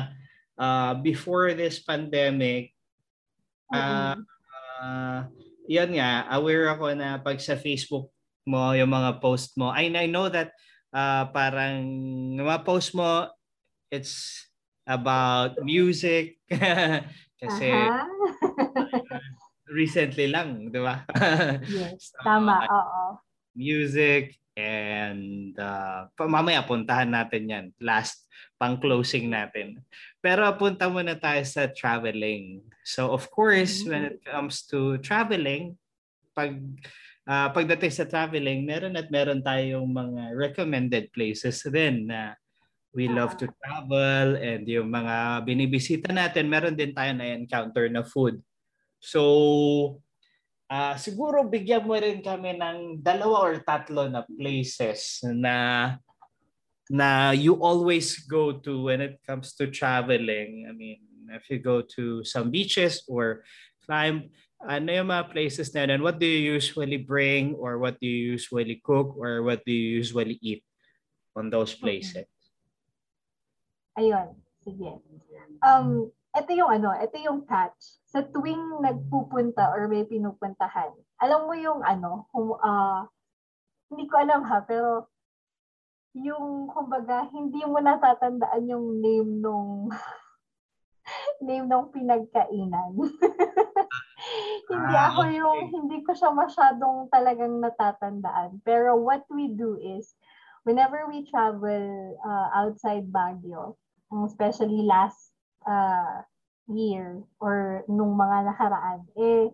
uh, before this pandemic, uh, uh, yan nga, aware ako na pag sa Facebook mo, yung mga post mo, I, I know that uh, parang mga post mo, it's about music. Kasi uh-huh recently lang, di ba? yes, so, tama, oo. Music and uh, mamaya puntahan natin yan. Last, pang closing natin. Pero punta muna tayo sa traveling. So of course, mm-hmm. when it comes to traveling, pag uh, pagdating sa traveling, meron at meron tayong mga recommended places din na we love to travel and yung mga binibisita natin, meron din tayo na encounter na food So, uh, siguro bigyan mo rin kami ng dalawa or tatlo na places na na you always go to when it comes to traveling. I mean, if you go to some beaches or climb, ano yung mga places na yun? What do you usually bring or what do you usually cook or what do you usually eat on those places? Ayun, sige. Um, ito yung ano, ito yung catch. Sa tuwing nagpupunta or may pinupuntahan, alam mo yung ano, kung, uh, hindi ko alam ha, pero yung kumbaga hindi mo natatandaan yung name nung name nung pinagkainan. hindi ah, ako yung hindi ko siya masyadong talagang natatandaan. Pero what we do is whenever we travel uh, outside Baguio, especially last uh, year or nung mga nakaraan, eh,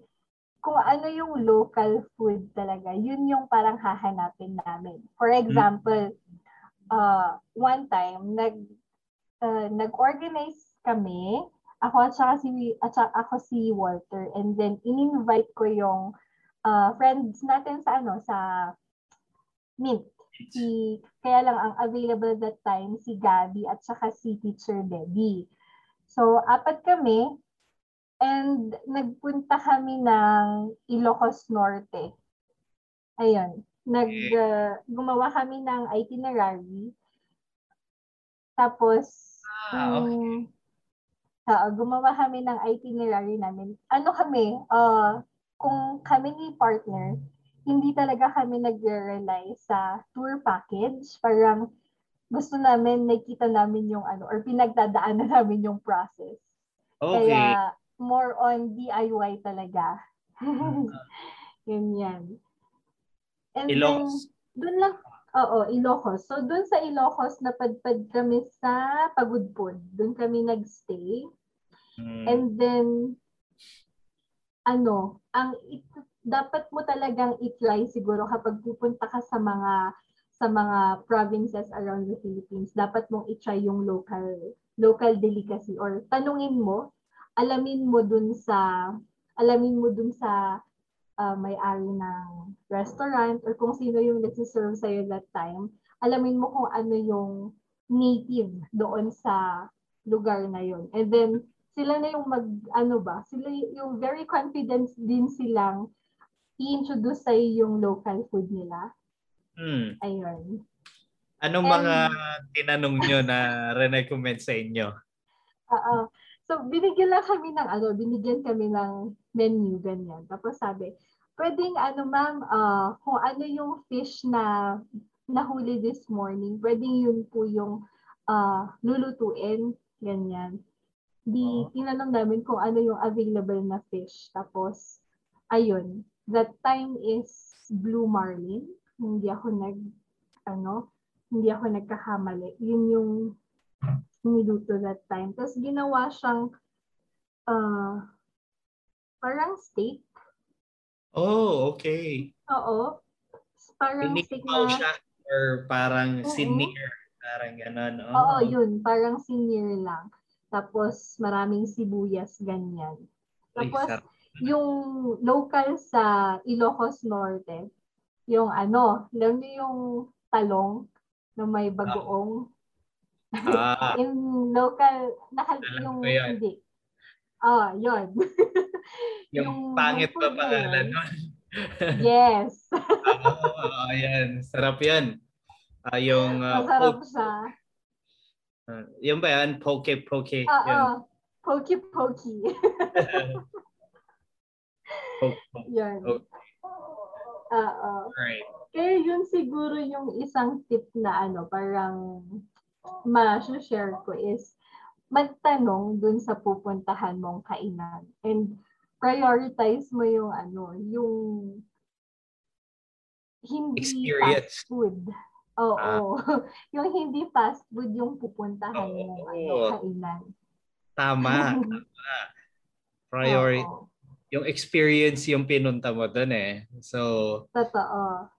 kung ano yung local food talaga, yun yung parang hahanapin namin. For hmm. example, uh, one time, nag, uh, nag-organize kami, ako at saka si, at saka ako si Walter, and then in-invite ko yung uh, friends natin sa ano, sa Mint. Si, kaya lang ang available that time, si Gabby at saka si Teacher Debbie. So, apat kami and nagpunta kami ng Ilocos Norte. Ayun. Nag, uh, gumawa kami ng itinerary. Tapos, ah, okay. um, uh, gumawa kami ng itinerary namin. Ano kami, uh, kung kami ni partner, hindi talaga kami nagre-rely sa tour package. Parang gusto namin, nakita namin yung ano, or pinagdadaanan namin yung process. Okay. Kaya, more on DIY talaga. yun yan. And Ilocos. then, dun lang, oo, Ilocos. So, dun sa Ilocos, napadpad kami sa Pagudpod. Dun kami nagstay. Mm. And then, ano, ang it, dapat mo talagang i-try siguro kapag pupunta ka sa mga sa mga provinces around the Philippines, dapat mong i-try yung local local delicacy or tanungin mo, alamin mo dun sa alamin mo dun sa uh, may-ari ng restaurant or kung sino yung nagsiserve sa'yo that time, alamin mo kung ano yung native doon sa lugar na yon. And then, sila na yung mag, ano ba, sila yung very confident din silang i-introduce sa'yo yung local food nila. Hmm. Ayun. Anong And, mga tinanong nyo na re-recommend sa inyo? Oo. So, binigyan lang kami ng, ano, binigyan kami ng menu, ganyan. Tapos sabi, pwedeng, ano ma'am, uh, kung ano yung fish na nahuli this morning, pwedeng yun po yung uh, lulutuin, ganyan. Di, oh. tinanong namin kung ano yung available na fish. Tapos, ayun, that time is blue marlin hindi ako nag, ano, hindi ako nagkakamali. Yun yung niluto that time. Tapos ginawa siyang uh, parang steak. Oh, okay. Oo. Parang na... siya or parang uh-huh. senior. Parang gano'n. Oh. Oo, yun. Parang senior lang. Tapos maraming sibuyas, ganyan. Tapos, Ay, yung local sa Ilocos Norte, yung ano, alam niyo yung talong na may bagoong. Ah. in local, naka, yung hindi. Ah, yun. yung, yung pangit pa pangalan nun. yes. Oo, oh, ayan. Sarap yan. Uh, yung uh, Masarap siya. Uh, yung ba yan? Poke, poke. Oo. Uh, poke, poke. Yan. Okay. Oo. Right. Kaya yun siguro yung isang tip na ano, parang ma-share ko is magtanong dun sa pupuntahan mong kainan. And prioritize mo yung ano, yung hindi Experience. fast food. Oo. Ah. yung hindi fast food yung pupuntahan oh, mo ano, kainan. Tama. tama. Priority. Oo yung experience yung pinunta mo doon eh. So, Totoo.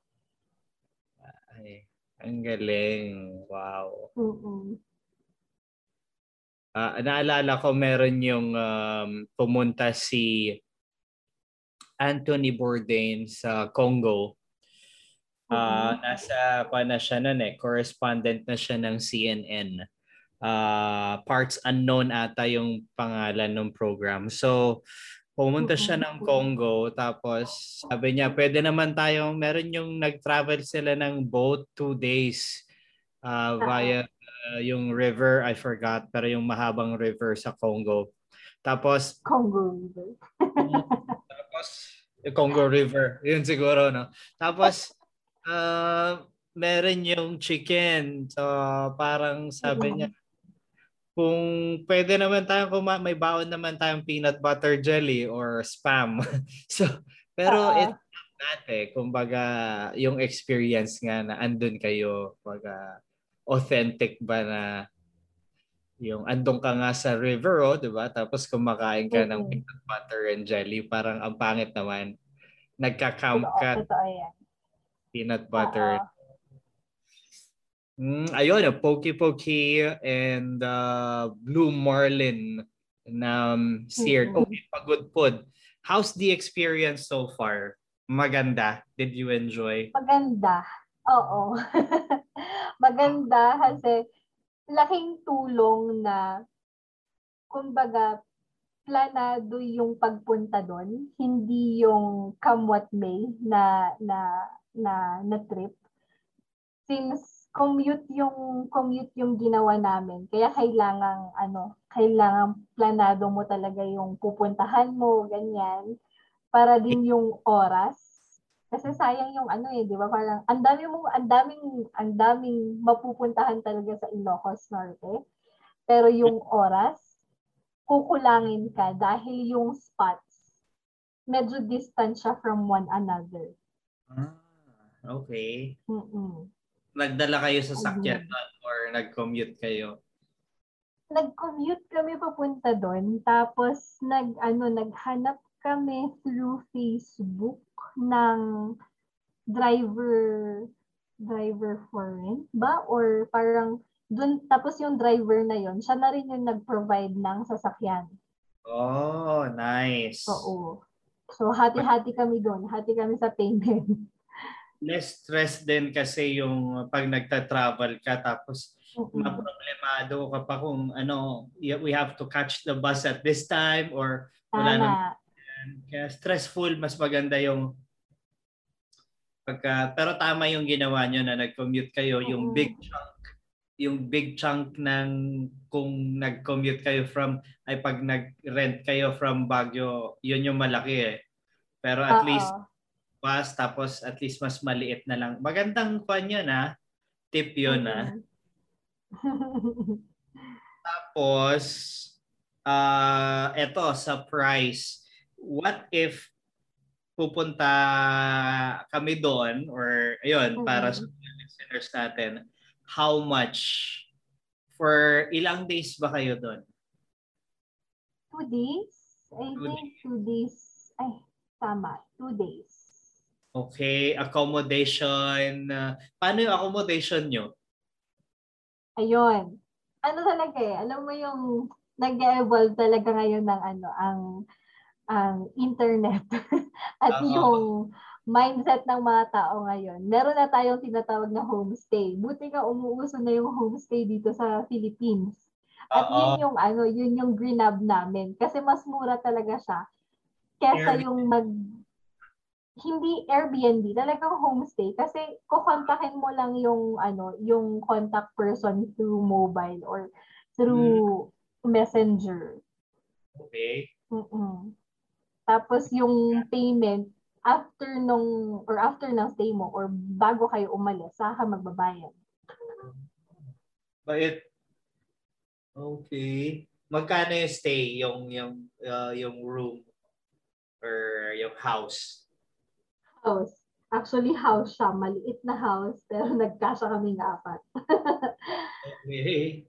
Ay, ang galing. Wow. Mm-mm. Uh, naalala ko meron yung um, pumunta si Anthony Bourdain sa Congo. Uh, mm-hmm. Nasa pa na siya nun eh, correspondent na siya ng CNN. Uh, ah, parts unknown ata yung pangalan ng program. So, Pumunta siya ng Congo tapos sabi niya pwede naman tayong meron yung nag-travel sila ng boat two days uh, via uh, yung river I forgot pero yung mahabang river sa Congo. Tapos Congo River. tapos yung Congo River, yun siguro no. Tapos uh, meron yung chicken. So parang sabi niya kung pwede naman tayong kuma may baon naman tayong peanut butter jelly or spam. so, pero uh, it's not eh. Kumbaga, yung experience nga na andun kayo, kumbaga, authentic ba na yung andong ka nga sa river, oh, di ba? Tapos kumakain ka mm-hmm. ng peanut butter and jelly, parang ang pangit naman. Nagka-camp ka. Totoo, yan. Peanut butter. Uh-oh Mm, ayun, Pokey Pokey and uh, Blue Marlin na um, seared. Mm-hmm. Okay, pagudpod. How's the experience so far? Maganda. Did you enjoy? Maganda. Oo. Maganda kasi laking tulong na kumbaga planado yung pagpunta doon, hindi yung come what may na na na, na trip. Since commute yung commute yung ginawa namin. Kaya kailangan ano, kailangan planado mo talaga yung pupuntahan mo, ganyan. Para din yung oras. Kasi sayang yung ano eh, 'di ba? Parang ang dami mo ang daming ang daming mapupuntahan talaga sa Ilocos Norte. Pero yung oras kukulangin ka dahil yung spots medyo distant siya from one another. Ah, okay. Mm-mm. Nagdala kayo sa sakyan mm-hmm. or nag-commute kayo? nag-commute kami papunta doon. Tapos, nag, ano, naghanap kami through Facebook ng driver driver for rent ba? Or parang dun, tapos yung driver na yon siya na rin yung nag-provide ng sasakyan. Oh, nice. Oo. So, hati-hati kami doon. Hati kami sa payment. Less stress din kasi yung pag nagta-travel ka tapos Mm-mm. maproblemado ka pa kung ano, we have to catch the bus at this time or wala Tama. nang kaya stressful, mas maganda yung pagka pero tama yung ginawa nyo na nag-commute kayo, yung Oo. big chunk yung big chunk ng kung nag-commute kayo from ay pag nag-rent kayo from Baguio, yun yung malaki eh. Pero at Oo. least bus tapos at least mas maliit na lang. Magandang fun yun ha. Tip yun ha. Mm-mm. Tapos, ah eto sa price. What if pupunta kami doon or ayun, para sa listeners natin, how much for ilang days ba kayo doon? two days? I Two think two days. Ay, tama. Two days. Okay, accommodation. uh, paano yung accommodation nyo? Ayun. Ano talaga eh, alam mo yung nag-evolve talaga ngayon ng ano, ang ang internet at Oo. yung mindset ng mga tao ngayon. Meron na tayong tinatawag na homestay. Buti nga umuuso na yung homestay dito sa Philippines. At Oo. yun yung ano, yun yung greenab namin kasi mas mura talaga siya kesa Airbnb. yung mag hindi Airbnb, talagang homestay kasi kukontakin mo lang yung ano, yung contact person through mobile or through messenger. Okay. Mm-mm. Tapos yung payment after nung or after ng stay mo or bago kayo umalis, saka magbabayad. Bait. Okay. Magkano yung stay, yung yung uh, yung room or yung house? House. Actually, house siya. Maliit na house, pero nagkasya kami ng apat. Okay.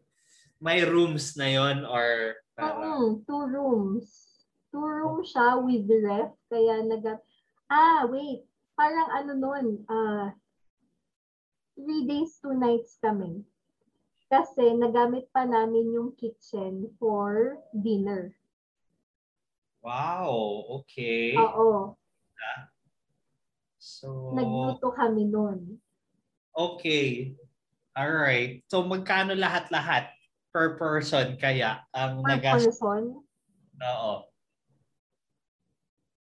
May rooms na yon or parang Mm, two rooms. Two rooms siya with the ref. Kaya nag Ah, wait. Parang ano nun, ah, three days, two nights kami. Kasi nagamit pa namin yung kitchen for dinner. wow, okay. Oo. So Nagluto kami nun. okay. All right. So magkano lahat-lahat per person kaya ang Per nagas person, Oo.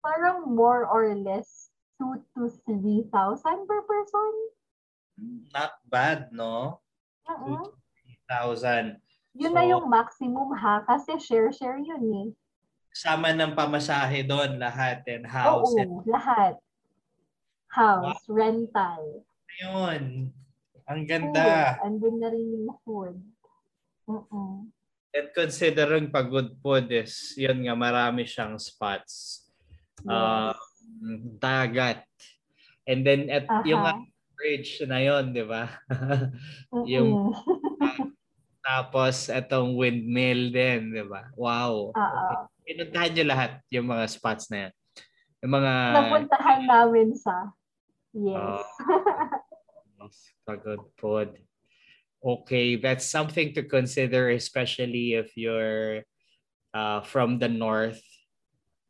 Parang more or less 2 to 3,000 per person. Not bad, no? Oo. 1,000. Yun So- na yung maximum ha, kasi share-share yun eh. Sama ng pamasahe doon lahat and house. and Oo, lahat. House, rental, Yun. Ang food. ganda. Andun na rin yung food. Oo. And considering pagod food is, yun nga, marami siyang spots. Yes. dagat. And then at Aha. yung bridge na yun, di ba? Yung- Tapos itong windmill din, di ba? Wow. Pinuntahan nyo lahat yung mga spots na yan. Yung mga Napuntahan namin sa Yes. Yes, pagod food. Okay, that's something to consider, especially if you're uh, from the north.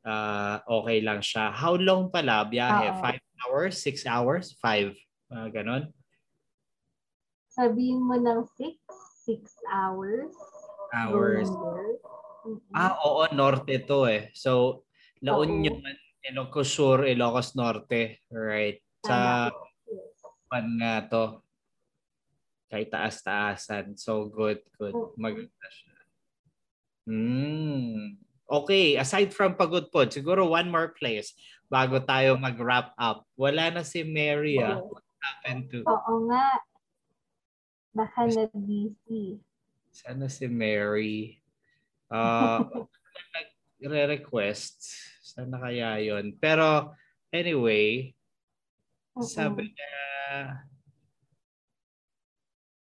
Uh, okay lang siya. How long pala biyahe? Oo. Five hours? Six hours? Five? Uh, ganon? Sabihin mo ng 6, 6 hours. Hours. Mm-mm. Ah, oo, norte to eh. So, La. Union, Ilocos Sur, Ilocos Norte. Right. Sa pan nga to. Kay taas-taasan. So good, good. Oo. Maganda siya. Hmm. Okay, aside from Pagod Pod, siguro one more place bago tayo mag-wrap up. Wala na si Mary ah. What happened to... Oo nga. Baka na-busy. Sana si Mary. Uh, nagre-request. Sana kaya yon Pero anyway, Mm-mm. sabi niya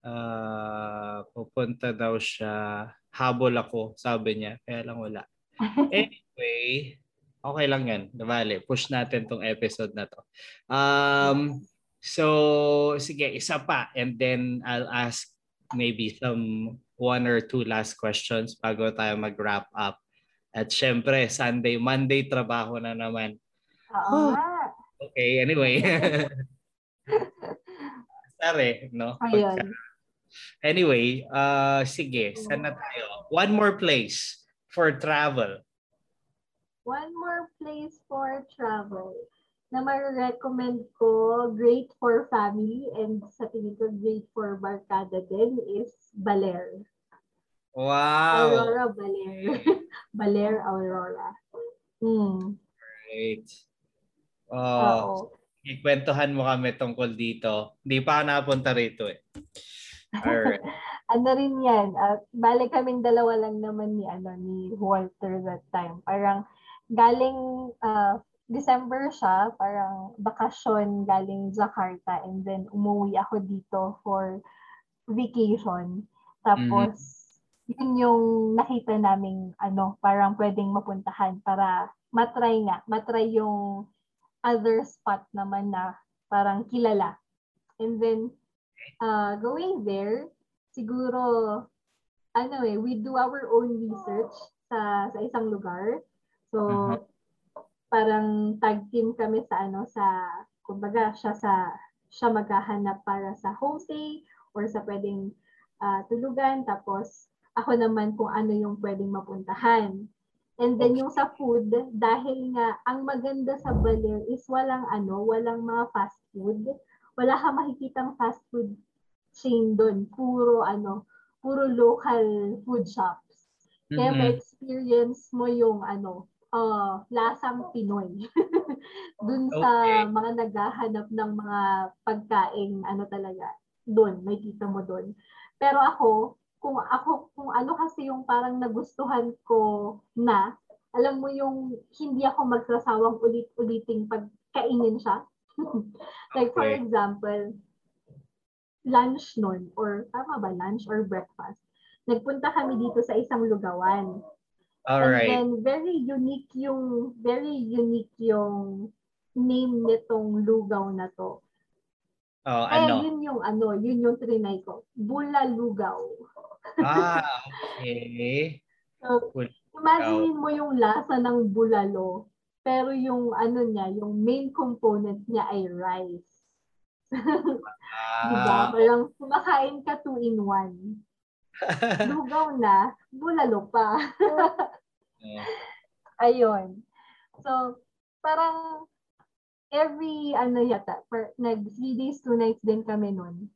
ah pupunta daw siya habol ako, sabi niya. Kaya lang wala. Anyway, okay lang yan. Nabali, push natin tong episode na to. Um, so, sige, isa pa. And then I'll ask maybe some one or two last questions bago tayo mag-wrap up. At syempre, Sunday, Monday, trabaho na naman. Oo Okay, anyway. Sorry, no? Ayun. Anyway, uh, sige, saan na tayo? One more place for travel. One more place for travel na ma-recommend ko, great for family and sa tingin ko great for barkada din is Baler. Wow! Aurora Baler. Baler Aurora. Mm. Great. Oo. Oh, ikwentuhan mo kami tungkol dito. Hindi pa ako napunta rito eh. Alright. Ano rin yan, uh, bale kaming dalawa lang naman ni, ano, ni Walter that time. Parang galing uh, December siya, parang bakasyon galing Jakarta and then umuwi ako dito for vacation. Tapos, mm-hmm. yun yung nakita naming ano, parang pwedeng mapuntahan para matry nga, matry yung other spot naman na parang kilala. And then, uh, going there, siguro, ano eh, we do our own research sa, sa isang lugar. So, uh-huh. parang tag team kami sa ano, sa, kumbaga, siya sa, siya maghahanap para sa homestay or sa pwedeng uh, tulugan. Tapos, ako naman kung ano yung pwedeng mapuntahan. And then yung sa food, dahil nga ang maganda sa Baler is walang ano, walang mga fast food. Wala kang makikitang fast food chain doon. Puro ano, puro local food shops. Kaya mm-hmm. ma-experience mo yung ano, uh, lasang Pinoy. doon okay. sa mga naghahanap ng mga pagkain, ano talaga, doon, may kita mo doon. Pero ako, kung ako, kung ano kasi yung parang nagustuhan ko na, alam mo yung hindi ako magsasawang ulit-uliting pagkainin siya. like for example, lunch nun, or tama ba, lunch or breakfast. Nagpunta kami dito sa isang lugawan. Alright. And then very unique yung, very unique yung name nitong lugaw na to. Oh, Kaya ano? yun yung ano, yun yung trinay ko. Bula lugaw. Ah, okay. So, imagine mo yung lasa ng bulalo, pero yung ano niya, yung main component niya ay rice. Ah, diba? Parang kumakain ka two in one. Lugaw na, bulalo pa. Ayun. So, parang every ano yata, per, nag 3 days, 2 nights din kami nun.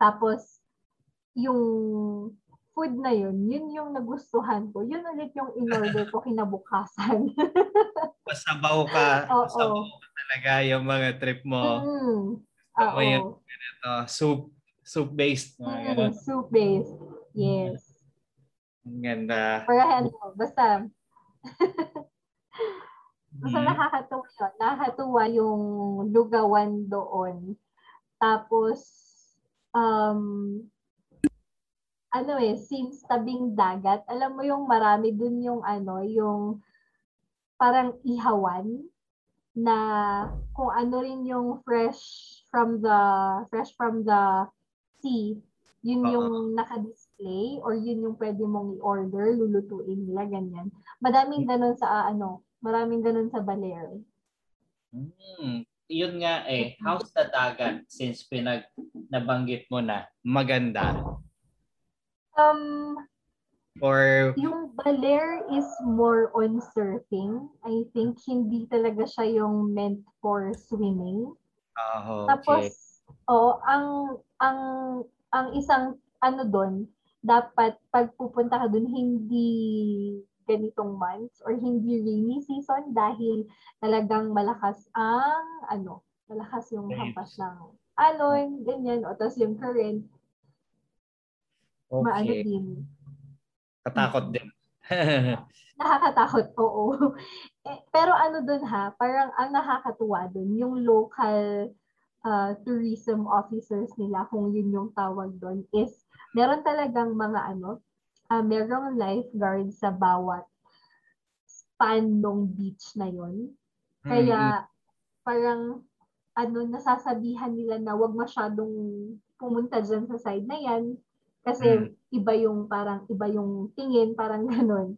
Tapos, yung food na yun, yun yung nagustuhan ko. Yun ulit yung in-order ko kinabukasan. Pasabaw ka. Oo. Pasabaw ka talaga yung mga trip mo. Mm. Oo. Yung ganito, soup, soup-based. Mm, soup-based. Yes. Ang ganda. Para ano, basta basta mm. nakakatuwa yun. Nakakatuwa yung lugawan doon. Tapos, um, ano eh, since tabing dagat, alam mo yung marami dun yung ano, yung parang ihawan na kung ano rin yung fresh from the fresh from the sea, yun uh-huh. yung naka-display or yun yung pwede mong i-order, lulutuin nila, ganyan. Madaming ganun sa ano, maraming ganun sa Baler. Hmm. Yun nga eh, how's the dagat since pinag nabanggit mo na maganda? Um, Or yung Baler is more on surfing. I think hindi talaga siya yung meant for swimming. Oh, okay. Tapos oh, ang ang ang isang ano doon, dapat pag pupunta ka doon hindi ganitong months or hindi rainy season dahil talagang malakas ang ano, malakas yung hampas ng alon, ganyan, o tapos yung current, Okay. Maano din. Katakot din. Nakakatakot, oo. Eh, pero ano dun ha, parang ang nakakatuwa dun, yung local uh, tourism officers nila, kung yun yung tawag dun, is meron talagang mga ano, uh, merong lifeguard sa bawat span ng beach na yon. Kaya mm-hmm. parang ano nasasabihan nila na wag masyadong pumunta dyan sa side na yan kasi mm-hmm. iba yung parang iba yung tingin parang ganun.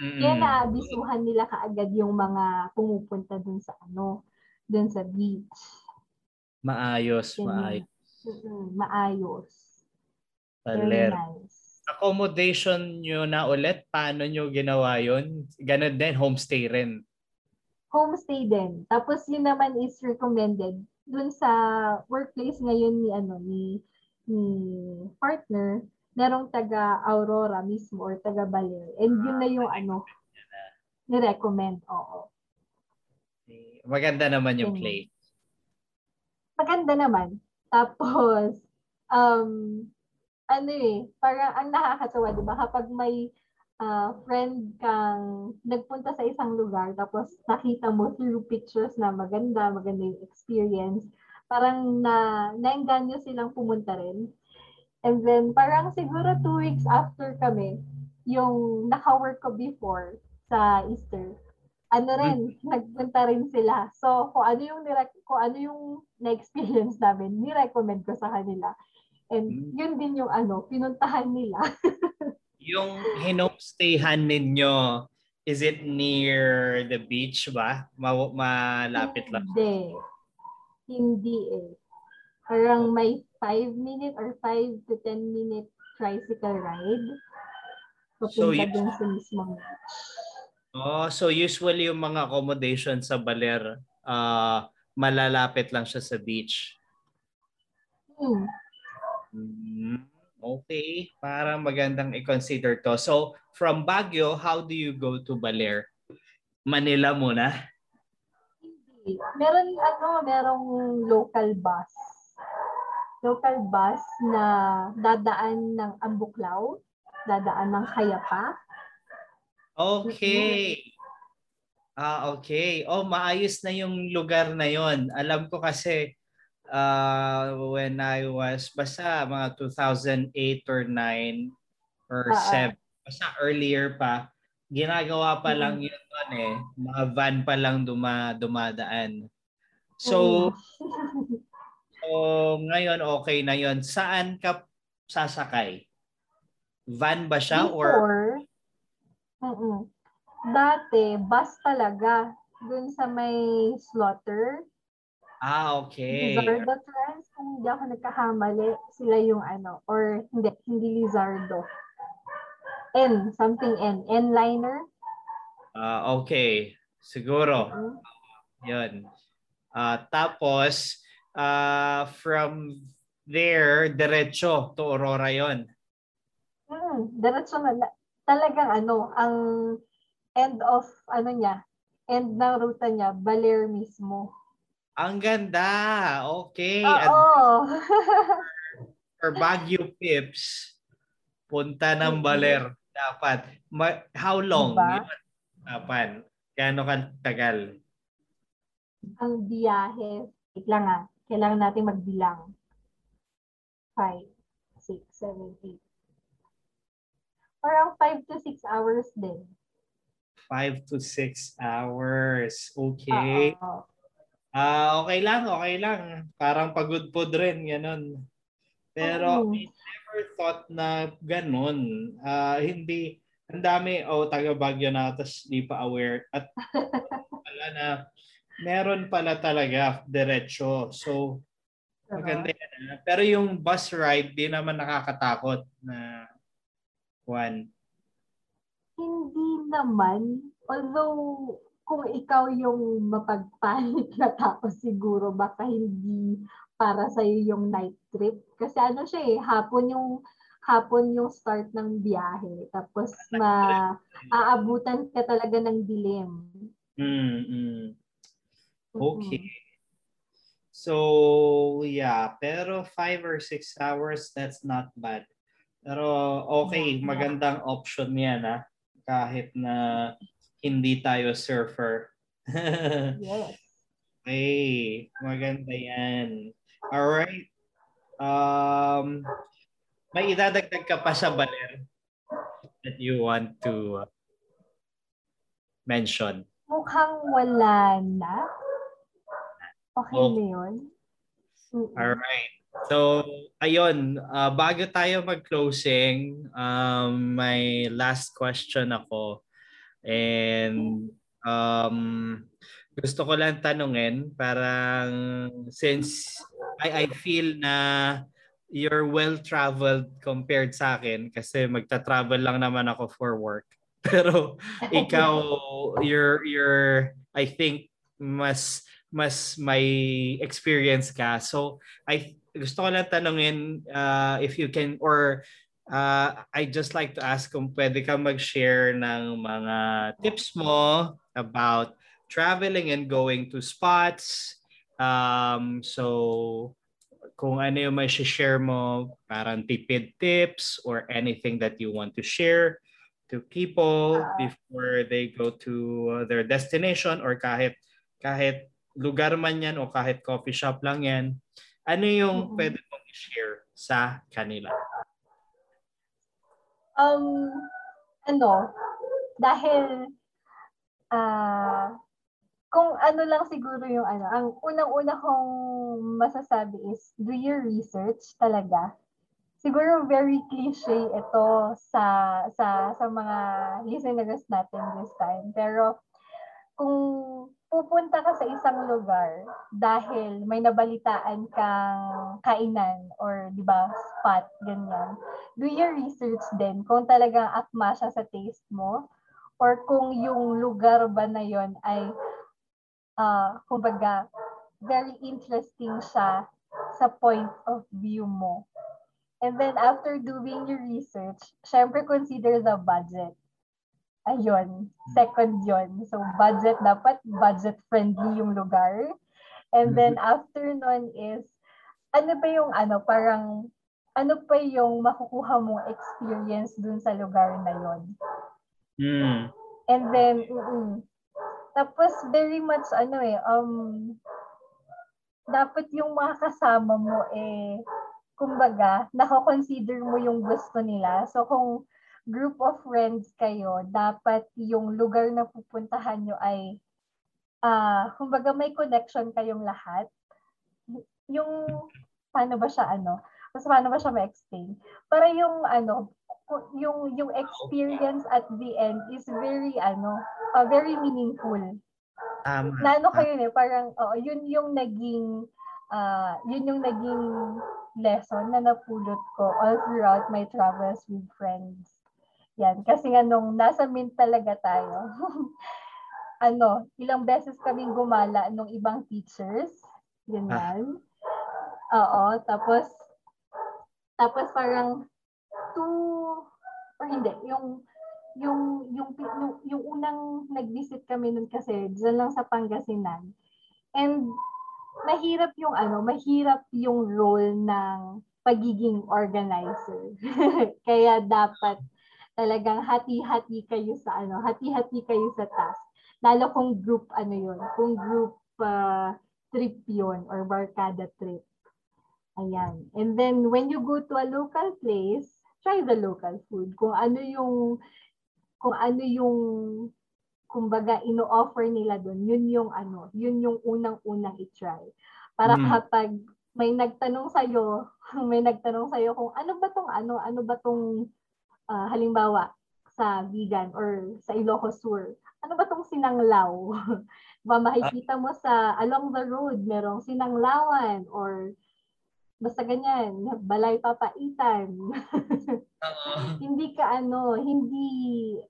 Mm-hmm. Kaya naabisuhan nila kaagad yung mga pumupunta dun sa ano, dun sa beach. Maayos, Ganyan. maayos. Mm-hmm. Maayos. Very nice accommodation nyo na ulit, paano nyo ginawa yon? Ganon din, homestay rin. Homestay din. Tapos yun naman is recommended dun sa workplace ngayon ni ano ni ni partner merong taga Aurora mismo or taga Baler. And yun na yung ano ni-recommend. Oo. Maganda naman yung place. Maganda naman. Tapos um ano eh, parang ang nakakatawa, di ba? Kapag may uh, friend kang nagpunta sa isang lugar, tapos nakita mo through pictures na maganda, maganda yung experience, parang na naengganyo silang pumunta rin. And then, parang siguro two weeks after kami, yung naka-work ko before sa Easter, ano rin, hmm. nagpunta rin sila. So, kung ano yung, nirek- kung ano yung na-experience namin, ni-recommend ko sa kanila. And hmm. yun din yung ano, pinuntahan nila. yung hinomestayhan ninyo, is it near the beach ba? Ma- malapit lang? Hindi. Hindi eh. Parang may 5 minute or 5 to 10 minute tricycle ride. Papunta so, dun sa mismong beach. Oh, so usually yung mga accommodation sa Baler, uh, malalapit lang siya sa beach. Hmm. Mm, okay, para magandang i-consider to. So, from Baguio, how do you go to Baler? Manila muna? Meron, ano, merong local bus. Local bus na dadaan ng Ambuklaw, dadaan ng Kayapa. Okay. Ah, okay. Oh, maayos na yung lugar na yon. Alam ko kasi uh, when I was basta mga 2008 or 9 or uh-uh. 7 basta earlier pa ginagawa pa lang yun doon eh. Mga van pa lang duma, dumadaan. So so ngayon okay na yon saan ka sasakay? Van ba siya Before, or uh-uh. dati bus talaga. Dun sa may slaughter. Ah, okay. Lizardo Trans, kung hindi ako nagkahamali, sila yung ano, or hindi, hindi Lizardo. N, something N. N-liner? Ah, uh, okay. Siguro. Mm-hmm. Yun. Uh, tapos, uh, from there, diretso to Aurora yon. Hmm, diretso na. Talagang ano, ang end of, ano niya, end ng ruta niya, Baler mismo. Ang ganda. Okay. Oo. for Baguio Pips, punta ng Baler. Dapat. Ma- how long? Diba? Dapat. Gano'ng katagal? Ang biyahe. Wait lang ah. Kailangan natin magbilang. 5, 6, 7, 8. Parang 5 to 6 hours din. 5 to 6 hours. Okay. Uh-oh. Ah, okay lang, okay lang. Parang pagod po rin, ganun. Pero oh. I never thought na ganun. Uh, hindi, ang dami, oh, taga Baguio na, tapos di pa aware. At pala na, meron pala talaga diretso. So, maganda yan. Pero yung bus ride, di naman nakakatakot na one. Hindi naman. Although, kung ikaw yung mapagpalit na tao siguro baka hindi para sa yung night trip kasi ano siya eh hapon yung hapon yung start ng biyahe tapos ma aabutan ka talaga ng dilim. Mm. Okay. So, yeah, pero 5 or 6 hours that's not bad. Pero okay, magandang option 'yan ah kahit na hindi tayo surfer. yes. Okay, maganda yan. Alright. Um, may idadagdag ka pa sa baler? that you want to mention? Mukhang wala na. Okay Oh. na yun. Mm-mm. Alright. So, ayun, uh, bago tayo mag-closing, um, may last question ako. And um, gusto ko lang tanungin, parang since I, I feel na you're well-traveled compared sa akin kasi magta-travel lang naman ako for work. Pero ikaw, you're, you're, I think, mas mas may experience ka. So, I gusto ko lang tanungin uh, if you can or uh, I just like to ask kung pwede ka mag-share ng mga tips mo about traveling and going to spots. Um, so, kung ano yung may share mo, parang tipid tips or anything that you want to share to people before they go to their destination or kahit kahit lugar man yan o kahit coffee shop lang yan, ano yung Mhm. pwede mong i-share sa kanila? Um, ano, dahil, ah, kung ano lang siguro yung ano, ang unang-una kong masasabi is, do your research talaga. Siguro very cliche ito sa sa sa mga listeners natin this time. Pero kung pupunta ka sa isang lugar dahil may nabalitaan kang kainan or 'di ba spot ganyan do your research din kung talagang akma siya sa taste mo or kung yung lugar ba na yon ay ah kumbaga very interesting siya sa point of view mo and then after doing your research syempre consider the budget ayun, second yon. So, budget, dapat budget-friendly yung lugar. And then, after nun is, ano pa yung ano, parang, ano pa yung makukuha mong experience dun sa lugar na yon. Hmm. And then, mm tapos very much, ano eh, um, dapat yung mga kasama mo eh, kumbaga, nako-consider mo yung gusto nila. So, kung group of friends kayo, dapat yung lugar na pupuntahan nyo ay, ah, kumbaga may connection kayong lahat. Yung, paano ba siya, ano, mas paano ba siya ma-explain? Para yung, ano, yung, yung experience at the end is very, ano, ah, very meaningful Tama. na ano kayo eh, parang, oo, yun yung naging, ah, yun yung naging lesson na napulot ko all throughout my travels with friends. Yan, kasi nga nung nasa Mint talaga tayo, ano, ilang beses kaming gumala nung ibang teachers, yun Ah. yan. Oo, tapos, tapos parang two, or hindi, yung yung yung yung, unang nag-visit kami nun kasi diyan lang sa Pangasinan. And mahirap yung ano, mahirap yung role ng pagiging organizer. Kaya dapat talagang hati-hati kayo sa ano, hati-hati kayo sa task. Lalo kung group ano yun, kung group ah, trip yun or barkada trip. Ayan. And then when you go to a local place, try the local food. Kung ano yung kung ano yung kumbaga ino-offer nila doon, yun yung ano, yun yung unang-unang i-try. Para Mm. kapag may nagtanong sa iyo, may nagtanong sa iyo kung ano ba tong ano, ano ba tong ah, halimbawa sa vegan or sa Ilocos Sur, ano ba tong sinanglaw? ba makikita mo sa along the road merong sinanglawan or basta ganyan, balay papaitan. hindi ka ano, hindi,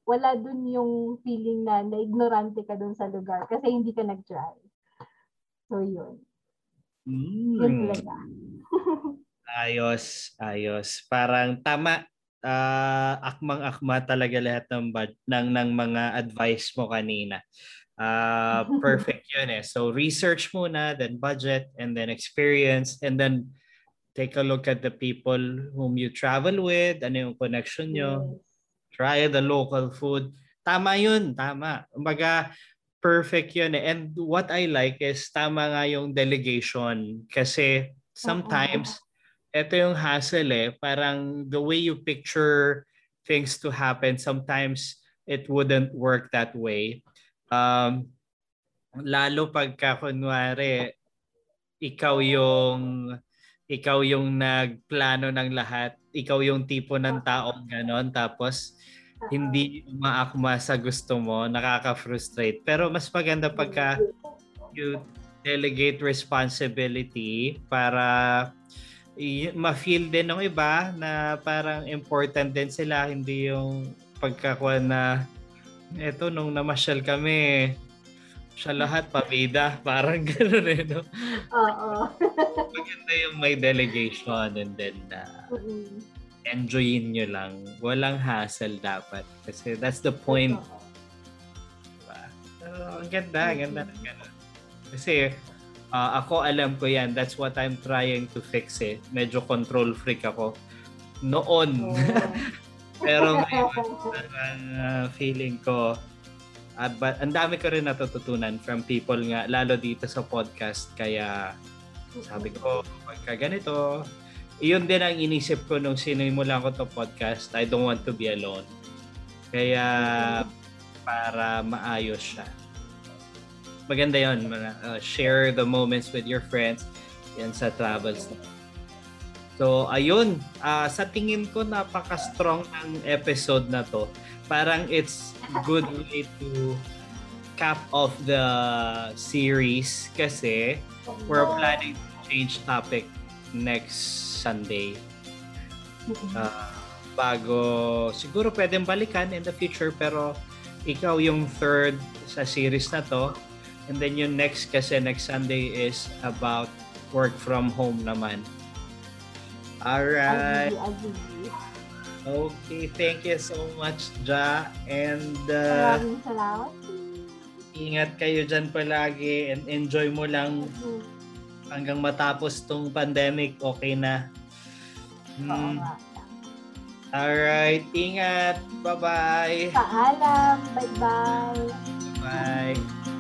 wala dun yung feeling na na-ignorante ka dun sa lugar kasi hindi ka nag-try. So, yun. Yun talaga. Ayos, ayos. Parang tama. ah, akmang-akma talaga lahat ng, bud- ng, ng mga advice mo kanina. Ah, perfect yun eh. So research muna, then budget, and then experience, and then take a look at the people whom you travel with, ano yung connection nyo, try the local food. Tama yun, tama. Kumbaga, perfect yun eh. And what I like is tama nga yung delegation kasi sometimes ito yung hassle eh, parang the way you picture things to happen. Sometimes it wouldn't work that way. Um, lalo pagka kunwari ikaw yung ikaw yung nagplano ng lahat, ikaw yung tipo ng taong ganon tapos hindi umaakma sa gusto mo, nakaka-frustrate. Pero mas maganda pagka you delegate responsibility para ma-feel din ng iba na parang important din sila, hindi yung pagkakuha na eto nung namasyal kami, siya lahat pabida, parang gano'n eh, no? Oo. Maganda yung may delegation and then uh, Mm-mm. enjoyin nyo lang. Walang hassle dapat. Kasi that's the point. Diba? So, ang ganda, ang ganda ng ganun. Kasi uh, ako alam ko yan. That's what I'm trying to fix eh. Medyo control freak ako. Noon. Oo. Pero ngayon, parang uh, feeling ko, uh, but ang dami ko rin natututunan from people nga, lalo dito sa podcast. Kaya sabi ko, pagka ganito, iyon din ang inisip ko nung sinimula ko to podcast. I don't want to be alone. Kaya para maayos siya. Maganda yon uh, share the moments with your friends yan sa travels. So, ayun. Uh, sa tingin ko, napaka-strong ng episode na to. Parang it's good way to cap off the series kasi we're planning to change topic next Sunday. Uh, bago, siguro pwedeng balikan in the future pero ikaw yung third sa series na to. And then yung next kasi next Sunday is about work from home naman. Alright. Okay, thank you so much, Ja. And uh, Maraming salamat. Ingat kayo dyan palagi and enjoy mo lang Mm. hanggang matapos tong pandemic. Okay na. Hmm. nga. Alright, ingat. Bye-bye. Paalam. Bye-bye. Bye.